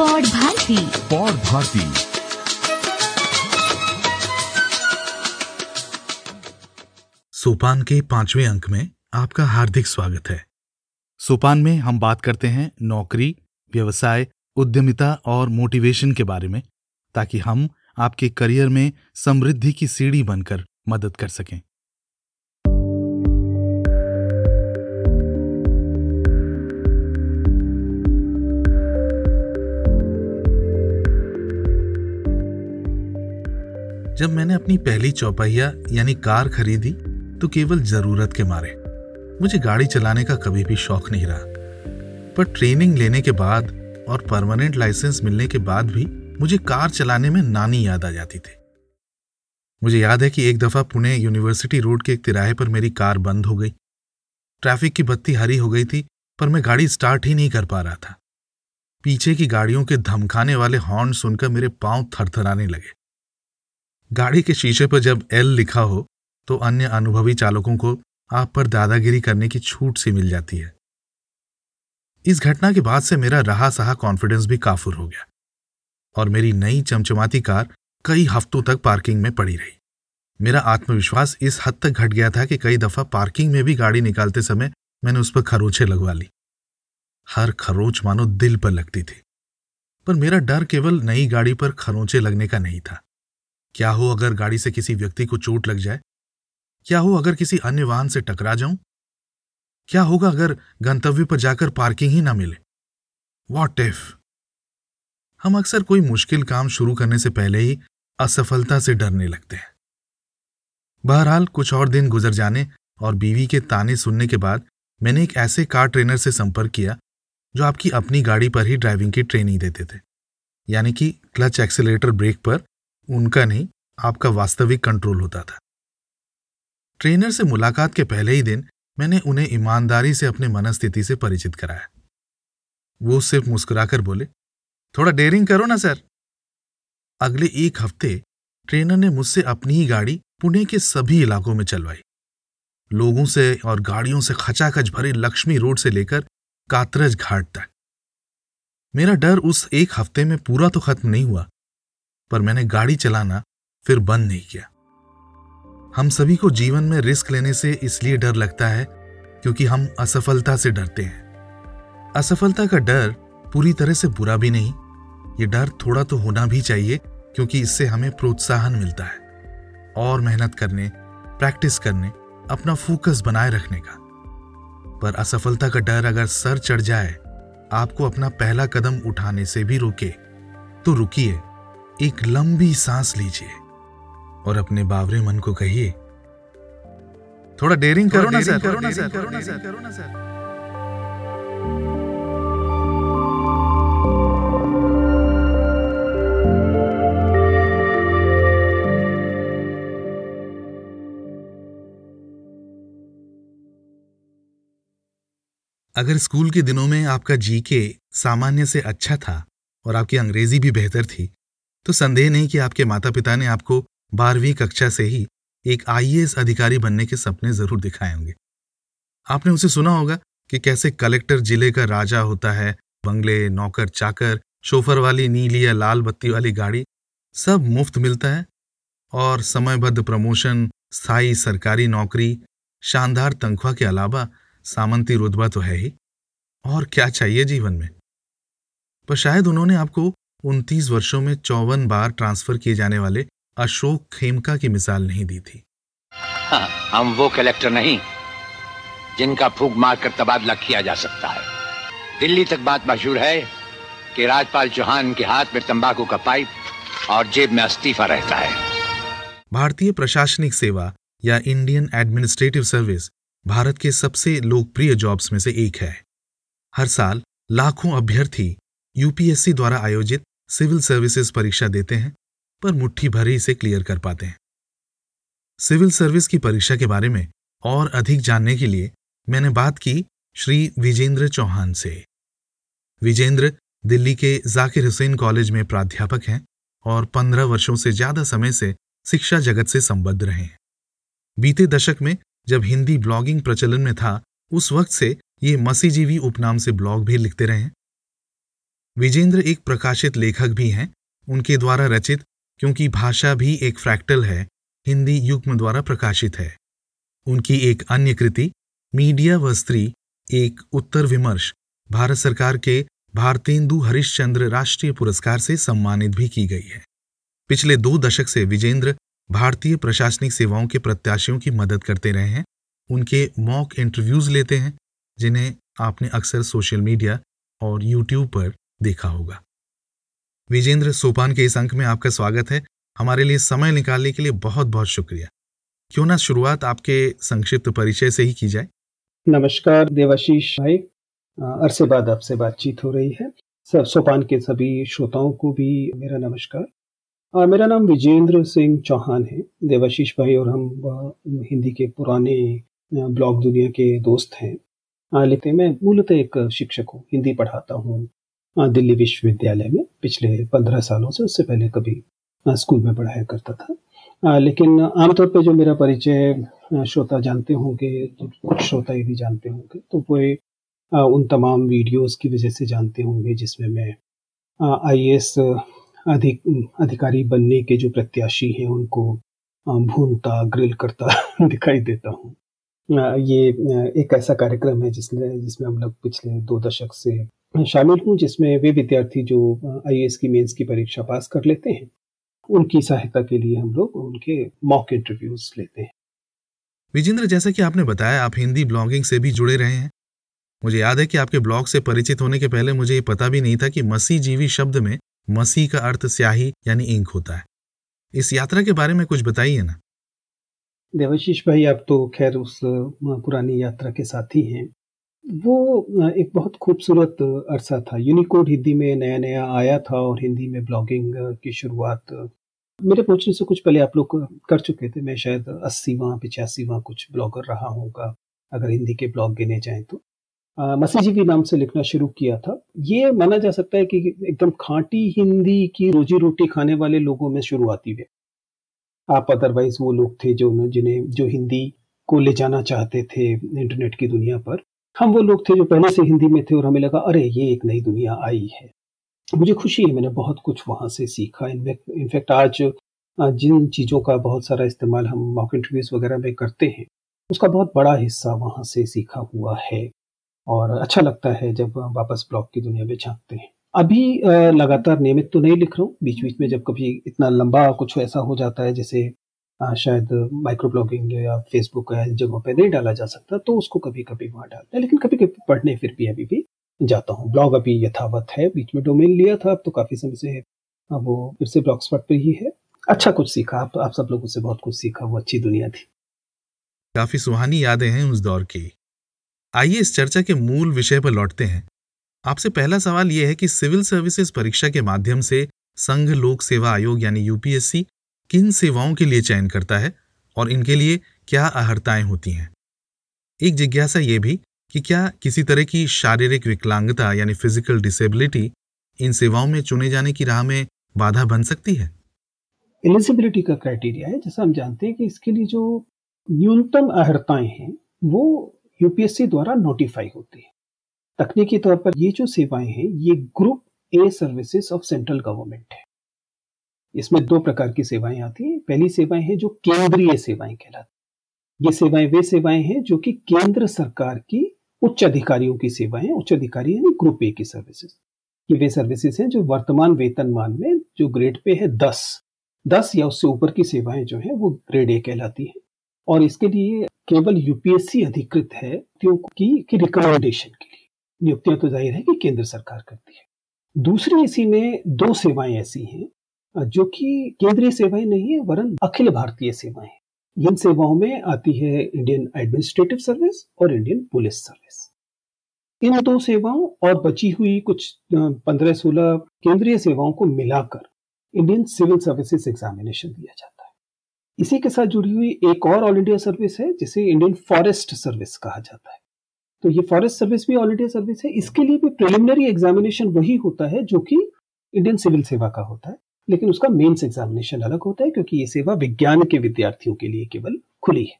पौड भारती पौड भारती सोपान के पाँचवें अंक में आपका हार्दिक स्वागत है सोपान में हम बात करते हैं नौकरी व्यवसाय उद्यमिता और मोटिवेशन के बारे में ताकि हम आपके करियर में समृद्धि की सीढ़ी बनकर मदद कर सकें जब मैंने अपनी पहली चौपहिया, यानी कार खरीदी तो केवल ज़रूरत के मारे। मुझे गाड़ी चलाने का कभी भी शौक नहीं रहा। पर ट्रेनिंग लेने के बाद और परमानेंट लाइसेंस मिलने के बाद भी मुझे कार चलाने में नानी याद आ जाती थी। मुझे याद है कि एक दफ़ा पुणे यूनिवर्सिटी रोड के एक तिराहे पर मेरी कार बंद हो गई। ट्रैफ़िक की बत्ती हरी हो गई थी, पर मैं गाड़ी स्टार्ट ही नहीं कर पा रहा था। पीछे की गाड़ियों के धमकाने वाले हॉर्न सुनकर मेरे पाँव थरथराने लगे। गाड़ी के शीशे पर जब एल लिखा हो तो अन्य अनुभवी चालकों को आप पर दादागिरी करने की छूट सी मिल जाती है। इस घटना के बाद से मेरा रहा सहा कॉन्फिडेंस भी काफुर हो गया और मेरी नई चमचमाती कार कई हफ्तों तक पार्किंग में पड़ी रही। मेरा आत्मविश्वास इस हद तक घट गया था कि कई दफ़ा पार्किंग में भी गाड़ी निकालते समय मैंने उस पर खरोचे लगवा ली। हर खरोच मानो दिल पर लगती थी, पर मेरा डर केवल नई गाड़ी पर खरोंचे लगने का नहीं था। क्या हो अगर गाड़ी से किसी व्यक्ति को चोट लग जाए? क्या हो अगर किसी अन्य वाहन से टकरा जाऊँ? क्या होगा अगर गंतव्य पर जाकर पार्किंग ही ना मिले? वॉट इफ़ हम अक्सर कोई मुश्किल काम शुरू करने से पहले ही असफलता से डरने लगते हैं। बहरहाल, कुछ और दिन गुजर जाने और बीवी के ताने सुनने के बाद मैंने एक ऐसे कार ट्रेनर से संपर्क किया जो आपकी अपनी गाड़ी पर ही ड्राइविंग की ट्रेनिंग देते थे। यानी कि क्लच एक्सेलेटर ब्रेक पर उनका नहीं, आपका वास्तविक कंट्रोल होता था। ट्रेनर से मुलाकात के पहले ही दिन मैंने उन्हें ईमानदारी से अपने मनस्थिति से परिचित कराया। वो सिर्फ़ मुस्कुराकर बोले, थोड़ा डेयरिंग करो ना सर अगले एक हफ़्ते ट्रेनर ने मुझसे अपनी ही गाड़ी पुणे के सभी इलाकों में चलवाई। लोगों से और गाड़ियों से खचाखच भरे लक्ष्मी रोड से लेकर कातरज घाट तक। मेरा डर उस एक हफ़्ते में पूरा तो खत्म नहीं हुआ पर मैंने गाड़ी चलाना फिर बंद नहीं किया। हम सभी को जीवन में रिस्क लेने से इसलिए डर लगता है क्योंकि हम असफलता से डरते हैं। असफलता का डर पूरी तरह से बुरा भी नहीं, ये डर थोड़ा तो होना भी चाहिए क्योंकि इससे हमें प्रोत्साहन मिलता है। और मेहनत करने, प्रैक्टिस करने, अपना फोकस बनाए रखने का। पर असफलता का डर अगर सर चढ़ जाए, आपको अपना पहला कदम उठाने से भी रोके तो रुकिए। एक लंबी सांस लीजिए और अपने बावरे मन को कहिए थोड़ा डेयरिंग करो ना सर। करो ना सर। करो ना सर करो ना सर। अगर स्कूल के दिनों में आपका जीके सामान्य से अच्छा था और आपकी अंग्रेज़ी भी बेहतर थी तो संदेह नहीं कि आपके माता पिता ने आपको बारहवीं कक्षा से ही एक आईएएस अधिकारी बनने के सपने ज़रूर दिखाए होंगे। आपने उसे सुना होगा कि कैसे कलेक्टर ज़िले का राजा होता है, बंगले, नौकर, चाकर, शोफर वाली नीली या लाल बत्ती वाली गाड़ी, सब मुफ़्त मिलता है और समयबद्ध प्रमोशन, स्थायी सरकारी नौकरी, शानदार तनख्वाह के अलावा सामंती रुतबा तो है ही। और क्या चाहिए जीवन में? पर शायद उन्होंने आपको उनतीस वर्षों में चौवन बार ट्रांसफ़र किए जाने वाले अशोक खेमका की मिसाल नहीं दी थी। हाँ, हम वो कलेक्टर नहीं जिनका फूक मारकर तबादला किया जा सकता है। दिल्ली तक बात मशहूर है कि राजपाल चौहान के हाथ में तंबाकू का पाइप और जेब में इस्तीफा रहता है। भारतीय प्रशासनिक सेवा या इंडियन एडमिनिस्ट्रेटिव सर्विस भारत के सबसे लोकप्रिय जॉब्स में से एक है। हर साल लाखों अभ्यर्थी यूपीएससी द्वारा आयोजित सिविल सर्विसेज़ परीक्षा देते हैं, पर मुट्ठी भर ही इसे क्लियर कर पाते हैं। सिविल सर्विस की परीक्षा के बारे में और अधिक जानने के लिए मैंने बात की श्री विजेंद्र चौहान से। विजेंद्र दिल्ली के जाकिर हुसैन कॉलेज में प्राध्यापक हैं और पंद्रह वर्षों से ज़्यादा समय से शिक्षा जगत से संबद्ध रहे हैं। बीते दशक में जब हिंदी ब्लॉगिंग प्रचलन में था, उस वक्त से ये मसीजीवी उपनाम से ब्लॉग भी लिखते रहे विजेंद्र एक प्रकाशित लेखक भी हैं। उनके द्वारा रचित, क्योंकि भाषा भी एक फ्रैक्टल है, हिंदी युग्म द्वारा प्रकाशित है। उनकी एक अन्य कृति, मीडिया व स्त्री, एक उत्तर विमर्श, भारत सरकार के भारतेंदु हरिश्चंद्र राष्ट्रीय पुरस्कार से सम्मानित भी की गई है। पिछले दो दशक से विजेंद्र भारतीय प्रशासनिक सेवाओं के प्रत्याशियों की मदद करते रहे हैं। उनके मॉक इंटरव्यूज़ लेते हैं, जिन्हें आपने अक्सर सोशल मीडिया और यूट्यूब पर देखा होगा। विजेंद्र सोपान के इस अंक में आपका स्वागत है। हमारे लिए समय निकालने के लिए बहुत बहुत शुक्रिया। क्यों ना शुरुआत आपके संक्षिप्त परिचय से ही की जाए। नमस्कार देवाशीष भाई। अरसे बाद आपसे बातचीत हो रही है। सोपान के सभी श्रोताओं को भी मेरा नमस्कार। आ, मेरा नाम विजेंद्र सिंह चौहान है। देवाशीष भाई और हम हिंदी के पुराने ब्लॉग दुनिया के दोस्त हैं। लेकिन मैं मूलतः एक शिक्षक हूँ हिंदी पढ़ाता हूँ। दिल्ली विश्वविद्यालय में पिछले पंद्रह सालों से, उससे पहले कभी स्कूल में पढ़ाया करता था। लेकिन आमतौर पर जो मेरा परिचय श्रोता जानते होंगे कुछ श्रोता ये भी जानते होंगे तो वो उन तमाम वीडियोस की वजह से जानते होंगे, जिसमें मैं आईएएस अधिक, अधिकारी बनने के जो प्रत्याशी हैं, उनको भूनता, ग्रिल करता दिखाई देता हूँ। ये एक ऐसा कार्यक्रम है जिसमें जिसमें हम लोग पिछले दो दशक से शामिल हूँ जिसमें वे विद्यार्थी जो आई की मेंस की परीक्षा पास कर लेते हैं उनकी सहायता के लिए हम लोग उनके मॉक इंटरव्यूज़ लेते हैं। विजेंद्र जैसा कि आपने बताया आप हिंदी ब्लॉगिंग से भी जुड़े रहे हैं। मुझे याद है कि आपके ब्लॉग से परिचित होने के पहले मुझे ये पता भी नहीं था कि मसी जीवी शब्द में मसी का अर्थ स्याही यानी इंक होता है। इस यात्रा के बारे में कुछ बताइए ना। देवाशीष भाई आप तो खैर उस पुरानी यात्रा के साथी हैं। वो एक बहुत खूबसूरत अरसा था। यूनिकोड हिंदी में नया नया आया था और हिंदी में ब्लॉगिंग की शुरुआत मेरे पहुँचने से कुछ पहले आप लोग कर चुके थे। मैं शायद अस्सीवा, पिचासीवा कुछ ब्लॉगर रहा होगा, अगर हिंदी के ब्लॉग गिने जाएँ तो। मसी जी के नाम से लिखना शुरू किया था। ये माना जा सकता है कि एकदम खांटी हिंदी की रोजी रोटी खाने वाले लोगों में शुरुआती हुए आप अदरवाइज़ वो लोग थे जो जिन्हें, जो हिंदी को ले जाना चाहते थे इंटरनेट की दुनिया पर। हम वो लोग थे जो पहले से हिंदी में थे और हमें लगा, अरे, ये एक नई दुनिया आई है। मुझे खुशी है, मैंने बहुत कुछ वहाँ से सीखा। इनफैक्ट आज जिन चीज़ों का बहुत सारा इस्तेमाल हम मॉक इंटरव्यूज़ वगैरह में करते हैं, उसका बहुत बड़ा हिस्सा वहाँ से सीखा हुआ है और अच्छा लगता है जब वापस ब्लॉग की दुनिया में झांकते हैं। अभी लगातार नियमित तो नहीं लिख रहा हूँ। बीच बीच में जब कभी इतना लंबा कुछ ऐसा हो जाता है, जैसे शायद माइक्रो ब्लॉगिंग या फेसबुक या जगहों पे नहीं डाला जा सकता तो उसको कभी कभी वहाँ डालते हैं। लेकिन कभी कभी पढ़ने फिर भी अभी भी जाता हूँ। ब्लॉग अभी यथावत है बीच में डोमेन लिया था अब तो काफ़ी समय से वो फिर से ब्लॉग स्पॉट पर ही है। अच्छा कुछ सीखा आप, आप सब लोगों से बहुत कुछ सीखा वो अच्छी दुनिया थी। काफ़ी सुहानी यादें हैं उस दौर की। आइए इस चर्चा के मूल विषय पर लौटते हैं। आपसे पहला सवाल यह है कि सिविल सर्विसेज़ परीक्षा के माध्यम से संघ लोक सेवा आयोग यानी यूपीएससी किन सेवाओं के लिए चयन करता है और इनके लिए क्या अहर्ताएँ होती हैं? एक जिज्ञासा ये भी कि क्या किसी तरह की शारीरिक विकलांगता यानी फ़िज़िकल डिसेबिलिटी इन सेवाओं में चुने जाने की राह में बाधा बन सकती है? एलिजिबिलिटी का क्राइटेरिया है। जैसा हम जानते हैं कि इसके लिए जो न्यूनतम अहर्ताएँ हैं, वो यूपीएससी द्वारा नोटिफाई होती है। तकनीकी तौर पर ये जो सेवाएँ हैं, ये group A services of central government है। इसमें दो प्रकार की सेवाएँ आती हैं। पहली सेवाएँ हैं जो केंद्रीय सेवाएँ कहलाती ये सेवाएँ वे सेवाएँ हैं जो कि केंद्र सरकार की उच्च अधिकारियों की सेवाएँ उच्च अधिकारी यानी ग्रुप ए की सर्विसेज़ ये वे सर्विसेज़ हैं जो वर्तमान वेतनमान में जो ग्रेड पे है दस। दस या उससे ऊपर की सेवाएँ जो है वो ग्रेड ए कहलाती है। और इसके लिए केवल यूपीएससी अधिकृत है की, रिकमेंडेशन के लिए। नियुक्तियाँ तो ज़ाहिर है कि केंद्र सरकार करती है। दूसरी इसी में दो सेवाएँ ऐसी हैं जो कि केंद्रीय सेवाएँ नहीं है, वरन अखिल भारतीय सेवाएँ इन सेवाओं में आती है इंडियन एडमिनिस्ट्रेटिव सर्विस और इंडियन पुलिस सर्विस इन दो सेवाओं और बची हुई कुछ पंद्रह सोलह केंद्रीय सेवाओं को मिलाकर इंडियन सिविल सर्विसेज़ एग्जामिनेशन दिया जाता है। इसी के साथ जुड़ी हुई एक और ऑल इंडिया सर्विस है, जिसे इंडियन फॉरेस्ट सर्विस कहा जाता है। तो ये फॉरेस्ट सर्विस भी ऑल इंडिया सर्विस है। इसके लिए भी प्रिलिमिनरी एग्जामिनेशन वही होता है जो कि इंडियन सिविल सेवा का होता है। लेकिन उसका मेंस एग्जामिनेशन अलग होता है क्योंकि ये सेवा विज्ञान के विद्यार्थियों के लिए केवल खुली है।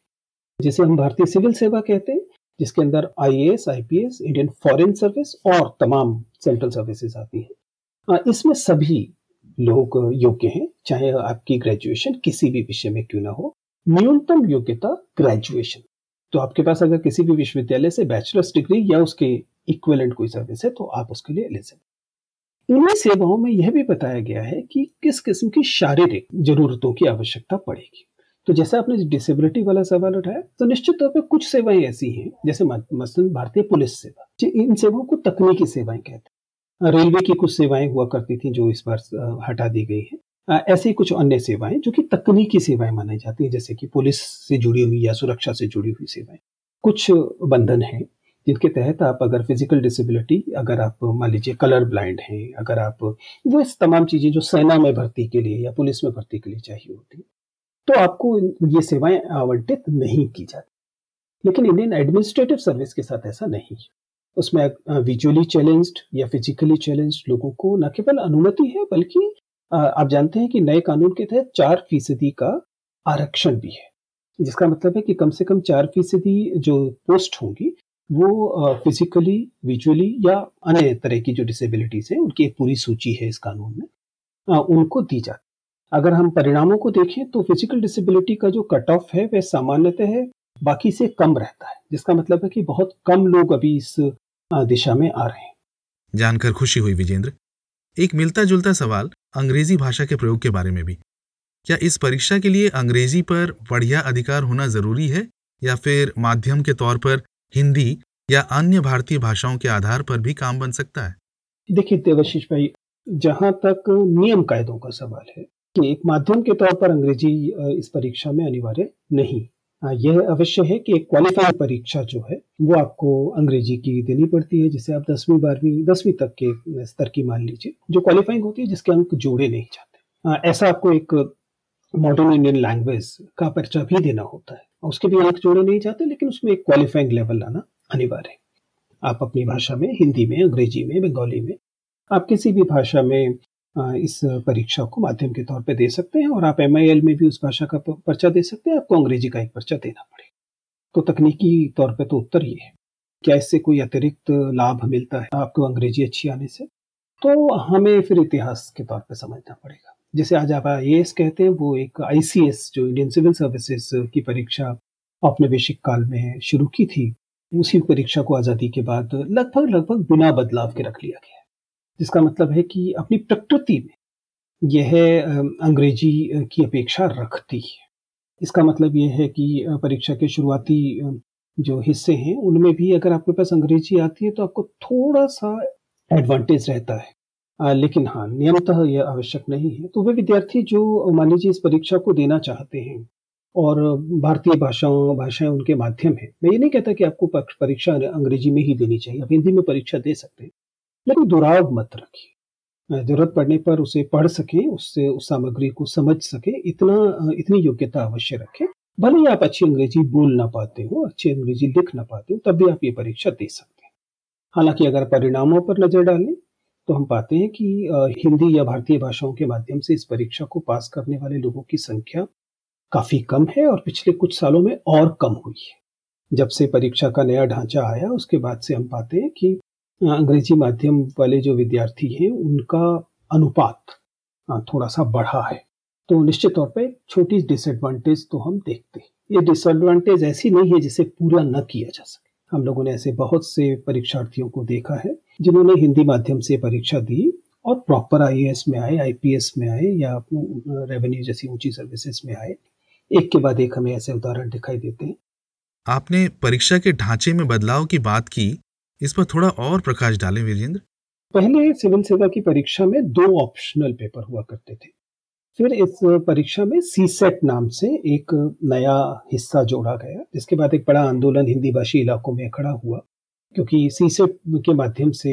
जिसे हम भारतीय सिविल सेवा कहते हैं, जिसके अंदर I A S I P S Indian foreign service और तमाम सेंट्रल सर्विसेज़ आती हैं। इसमें सभी लोग योग्य हैं, चाहे आपकी ग्रेजुएशन किसी भी विषय में क्यों ना हो। न्यूनतम योग्यता ग्रेजुएशन तो आपके पास अगर किसी भी विश्वविद्यालय से बैचलर्स डिग्री या उसके इक्विवेलेंट कोई सर्विस है तो आप उसके लिए एलिजिबल इन्हीं सेवाओं में यह भी बताया गया है कि किस किस्म की शारीरिक जरूरतों की आवश्यकता पड़ेगी। तो जैसे आपने डिसेबिलिटी वाला सवाल उठाया तो निश्चित तौर पर कुछ सेवाएँ ऐसी हैं, जैसे मसलन भारतीय पुलिस सेवा इन सेवाओं को तकनीकी सेवाएँ कहते हैं। रेलवे की कुछ सेवाएँ हुआ करती थी जो इस बार हटा दी गई है। ऐसी कुछ अन्य सेवाएँ जो कि तकनीकी सेवाएँ मानी जाती है, जैसे कि पुलिस से जुड़ी हुई या सुरक्षा से जुड़ी हुई सेवाएँ। कुछ बंधन हैं जिनके तहत आप अगर फ़िज़िकल डिसेबिलिटी अगर आप, मान लीजिए कलर ब्लाइंड हैं, अगर आप, वो इस तमाम चीज़ें जो सेना में भर्ती के लिए या पुलिस में भर्ती के लिए चाहिए होती तो आपको ये सेवाएँ आवंटित नहीं की जाती। लेकिन इंडियन एडमिनिस्ट्रेटिव सर्विस के साथ ऐसा नहीं है। उसमें विजुअली चैलेंज्ड या फिजिकली चैलेंज्ड लोगों को न केवल अनुमति है, बल्कि आप जानते हैं कि नए कानून के तहत चार फ़ीसदी का आरक्षण भी है, जिसका मतलब है कि कम से कम चार फ़ीसदी जो पोस्ट होंगी वो फिजिकली विजुअली या अन्य तरह की जो डिसेबिलिटीज है, उनकी एक पूरी सूची है इस कानून में उनको दी जाती अगर हम परिणामों को देखें तो फ़िज़िकल डिसेबिलिटी का जो कट ऑफ़ है, वह सामान्यतः है, बाकी से कम रहता है, जिसका मतलब है कि बहुत कम लोग अभी इस दिशा में आ रहे हैं। जानकर खुशी हुई विजेंद्र। एक मिलता जुलता सवाल अंग्रेज़ी भाषा के प्रयोग के बारे में भी। क्या इस परीक्षा के लिए अंग्रेज़ी पर बढ़िया अधिकार होना ज़रूरी है या फिर माध्यम के तौर पर हिंदी या अन्य भारतीय भाषाओं के आधार पर भी काम बन सकता है। देखिए देवाशीष भाई, जहाँ तक नियम कायदों का सवाल है कि एक माध्यम के तौर पर अंग्रेज़ी इस परीक्षा में अनिवार्य नहीं। यह अवश्य है कि एक क्वालिफाइड परीक्षा जो है, वो आपको अंग्रेज़ी की देनी पड़ती है, जिसे आप दसवीं, बारहवीं, दसवीं तक के स्तर की मान लीजिए, जो क्वालिफाइंग होती है, जिसके अंक जोड़े नहीं जाते। ऐसा आपको एक मॉडर्न इंडियन लैंग्वेज का पर्चा भी देना होता है। उसके भी अंक जोड़े नहीं जाते, लेकिन उसमें एक क्वालिफाइंग लेवल लाना अनिवार्य है। आप अपनी भाषा में, हिंदी में, अंग्रेज़ी में, बंगाली में, आप किसी भी भाषा में इस परीक्षा को माध्यम के तौर पे दे सकते हैं और आप एमआईएल में भी उस भाषा का पर्चा दे सकते हैं। आपको अंग्रेज़ी का एक पर्चा देना पड़ेगा। तो तकनीकी तौर पे तो उत्तर ये है। क्या इससे कोई अतिरिक्त लाभ मिलता है आपको अंग्रेज़ी अच्छी आने से? तो हमें फिर इतिहास के तौर पे समझना पड़ेगा। जैसे आज आप आई कहते हैं, वो एक आईसीएस जो इंडियन सिविल सर्विसेज़ की परीक्षा औपनिवेशिक काल में शुरू की थी, उसी परीक्षा को आज़ादी के बाद लगभग लगभग बिना बदलाव के रख लिया गया जिसका मतलब है कि अपनी प्रकृति में यह अंग्रेज़ी की अपेक्षा रखती है। इसका मतलब यह है कि परीक्षा के शुरुआती जो हिस्से हैं, उनमें भी अगर आपके पास अंग्रेज़ी आती है तो आपको थोड़ा सा एडवांटेज रहता है। लेकिन हाँ नियमतः यह आवश्यक नहीं है। तो वे विद्यार्थी जो मान लीजिए इस परीक्षा को देना चाहते हैं और भारतीय भाषाओं, भाषाएँ उनके माध्यम है, मैं ये नहीं कहता कि आपको परीक्षा अंग्रेज़ी में ही देनी चाहिए, आप हिंदी में परीक्षा दे सकते हैं। लेकिन दुराव मत रखिए। ज़रूरत पड़ने पर उसे पढ़ सके, उससे, उस सामग्री को समझ सके, इतना, इतनी योग्यता अवश्य रखें। भले ही आप अच्छी अंग्रेज़ी बोल ना पाते हो, अच्छी अंग्रेज़ी लिख ना पाते हो, तब भी आप ये परीक्षा दे सकते हैं। हालाँकि अगर परिणामों पर नज़र डालें तो हम पाते हैं कि हिंदी या भारतीय भाषाओं के माध्यम से इस परीक्षा को पास करने वाले लोगों की संख्या काफ़ी कम है और पिछले कुछ सालों में और कम हुई है। जब से परीक्षा का नया ढांचा आया, उसके बाद से हम पाते हैं कि अंग्रेज़ी माध्यम वाले जो विद्यार्थी हैं, उनका अनुपात थोड़ा सा बढ़ा है। तो निश्चित तौर पर छोटी डिसएडवांटेज तो हम देखते हैं। ये डिसएडवांटेज ऐसी नहीं है जिसे पूरा न किया जा सके। हम लोगों ने ऐसे बहुत से परीक्षार्थियों को देखा है जिन्होंने हिंदी माध्यम से परीक्षा दी और प्रॉपर आईएएस में आए आईपीएस में आए या रेवेन्यू जैसी ऊँची सर्विसेज़ में आए। एक के बाद एक हमें ऐसे उदाहरण दिखाई देते हैं। आपने परीक्षा के ढांचे में बदलाव की बात की इस पर थोड़ा और प्रकाश डालें वीरेंद्र। पहले सिविल सेवा की परीक्षा में दो ऑप्शनल पेपर हुआ करते थे। फिर इस परीक्षा में सी सेट नाम से एक नया हिस्सा जोड़ा गया, जिसके बाद एक बड़ा आंदोलन हिंदी भाषी इलाकों में खड़ा हुआ, क्योंकि सी सेट के माध्यम से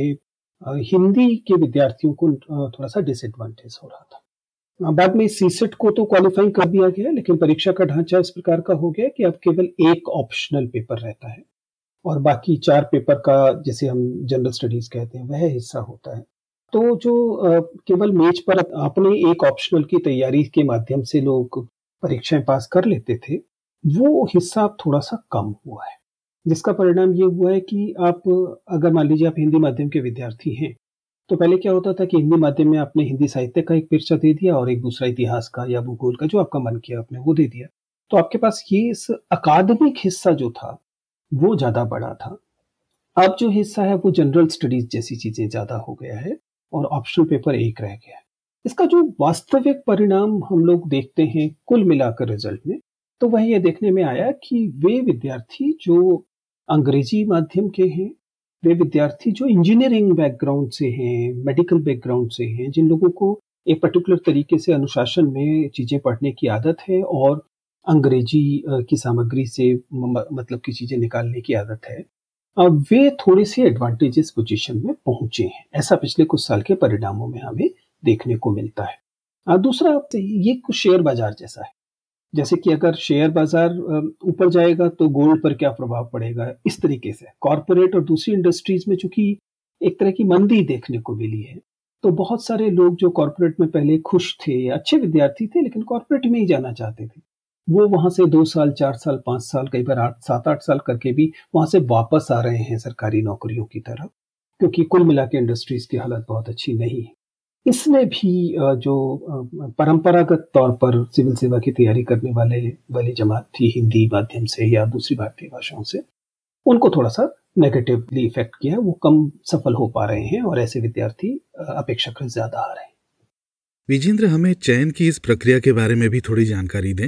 हिंदी के विद्यार्थियों को थोड़ा सा डिसएडवांटेज हो रहा था। बाद में सी सेट को तो क्वालिफाइंग कर दिया गया, लेकिन परीक्षा का ढांचा इस प्रकार का हो गया कि अब केवल एक ऑप्शनल पेपर रहता है, और बाकी चार पेपर का, जिसे हम जनरल स्टडीज़ कहते हैं, वह हिस्सा होता है। तो जो केवल मेज पर अपने एक ऑप्शनल की तैयारी के माध्यम से लोग परीक्षाएँ पास कर लेते थे, वो हिस्सा थोड़ा सा कम हुआ है। जिसका परिणाम ये हुआ है कि आप, अगर मान लीजिए आप हिंदी माध्यम के विद्यार्थी हैं तो पहले क्या होता था कि हिंदी माध्यम में आपने हिंदी साहित्य का एक पर्चा दे दिया और एक दूसरा इतिहास का या भूगोल का जो आपका मन किया आपने वो दे दिया। तो आपके पास ये इस अकादमिक हिस्सा जो था, वो ज़्यादा बड़ा था। अब जो हिस्सा है वो जनरल स्टडीज़ जैसी चीज़ें ज़्यादा हो गया है। और ऑप्शनल पेपर एक रह गया। इसका जो वास्तविक परिणाम हम लोग देखते हैं कुल मिलाकर रिज़ल्ट में तो वह यह देखने में आया कि वे विद्यार्थी जो अंग्रेज़ी माध्यम के हैं, वे विद्यार्थी जो इंजीनियरिंग बैकग्राउंड से हैं मेडिकल बैकग्राउंड से हैं, जिन लोगों को एक पर्टिकुलर तरीके से अनुशासन में चीज़ें पढ़ने की आदत है और अंग्रेज़ी की सामग्री से मतलब की चीज़ें निकालने की आदत है वे थोड़े से एडवांटेजेस पोजीशन में पहुँचे हैं। ऐसा पिछले कुछ साल के परिणामों में हमें देखने को मिलता है। दूसरा, ये कुछ शेयर बाज़ार जैसा है। जैसे कि अगर शेयर बाज़ार ऊपर जाएगा तो गोल्ड पर क्या प्रभाव पड़ेगा? इस तरीके से। कॉरपोरेट और दूसरी इंडस्ट्रीज़ में चूँकि एक तरह की मंदी देखने को मिली है तो बहुत सारे लोग जो कॉरपोरेट में पहले खुश थे अच्छे विद्यार्थी थे, लेकिन कॉरपोरेट में ही जाना चाहते थे। वो वहाँ से दो साल, चार साल, पाँच साल, कई बार आठ, सात, आठ साल करके भी वहाँ से वापस आ रहे हैं सरकारी नौकरियों की तरफ़, क्योंकि कुल मिला के इंडस्ट्रीज़ की हालत बहुत अच्छी नहीं है। इसमें भी जो परंपरागत तौर पर सिविल सेवा की तैयारी करने वाले, वाली जमात थी हिंदी माध्यम से या दूसरी भारतीय भाषाओं से, उनको थोड़ा सा नेगेटिवली इफ़ेक्ट किया है, वो कम सफल हो पा रहे हैं और ऐसे विद्यार्थी अपेक्षाकृत ज़्यादा आ रहे हैं। विजेंद्र, हमें चयन की इस प्रक्रिया के बारे में भी थोड़ी जानकारी दें।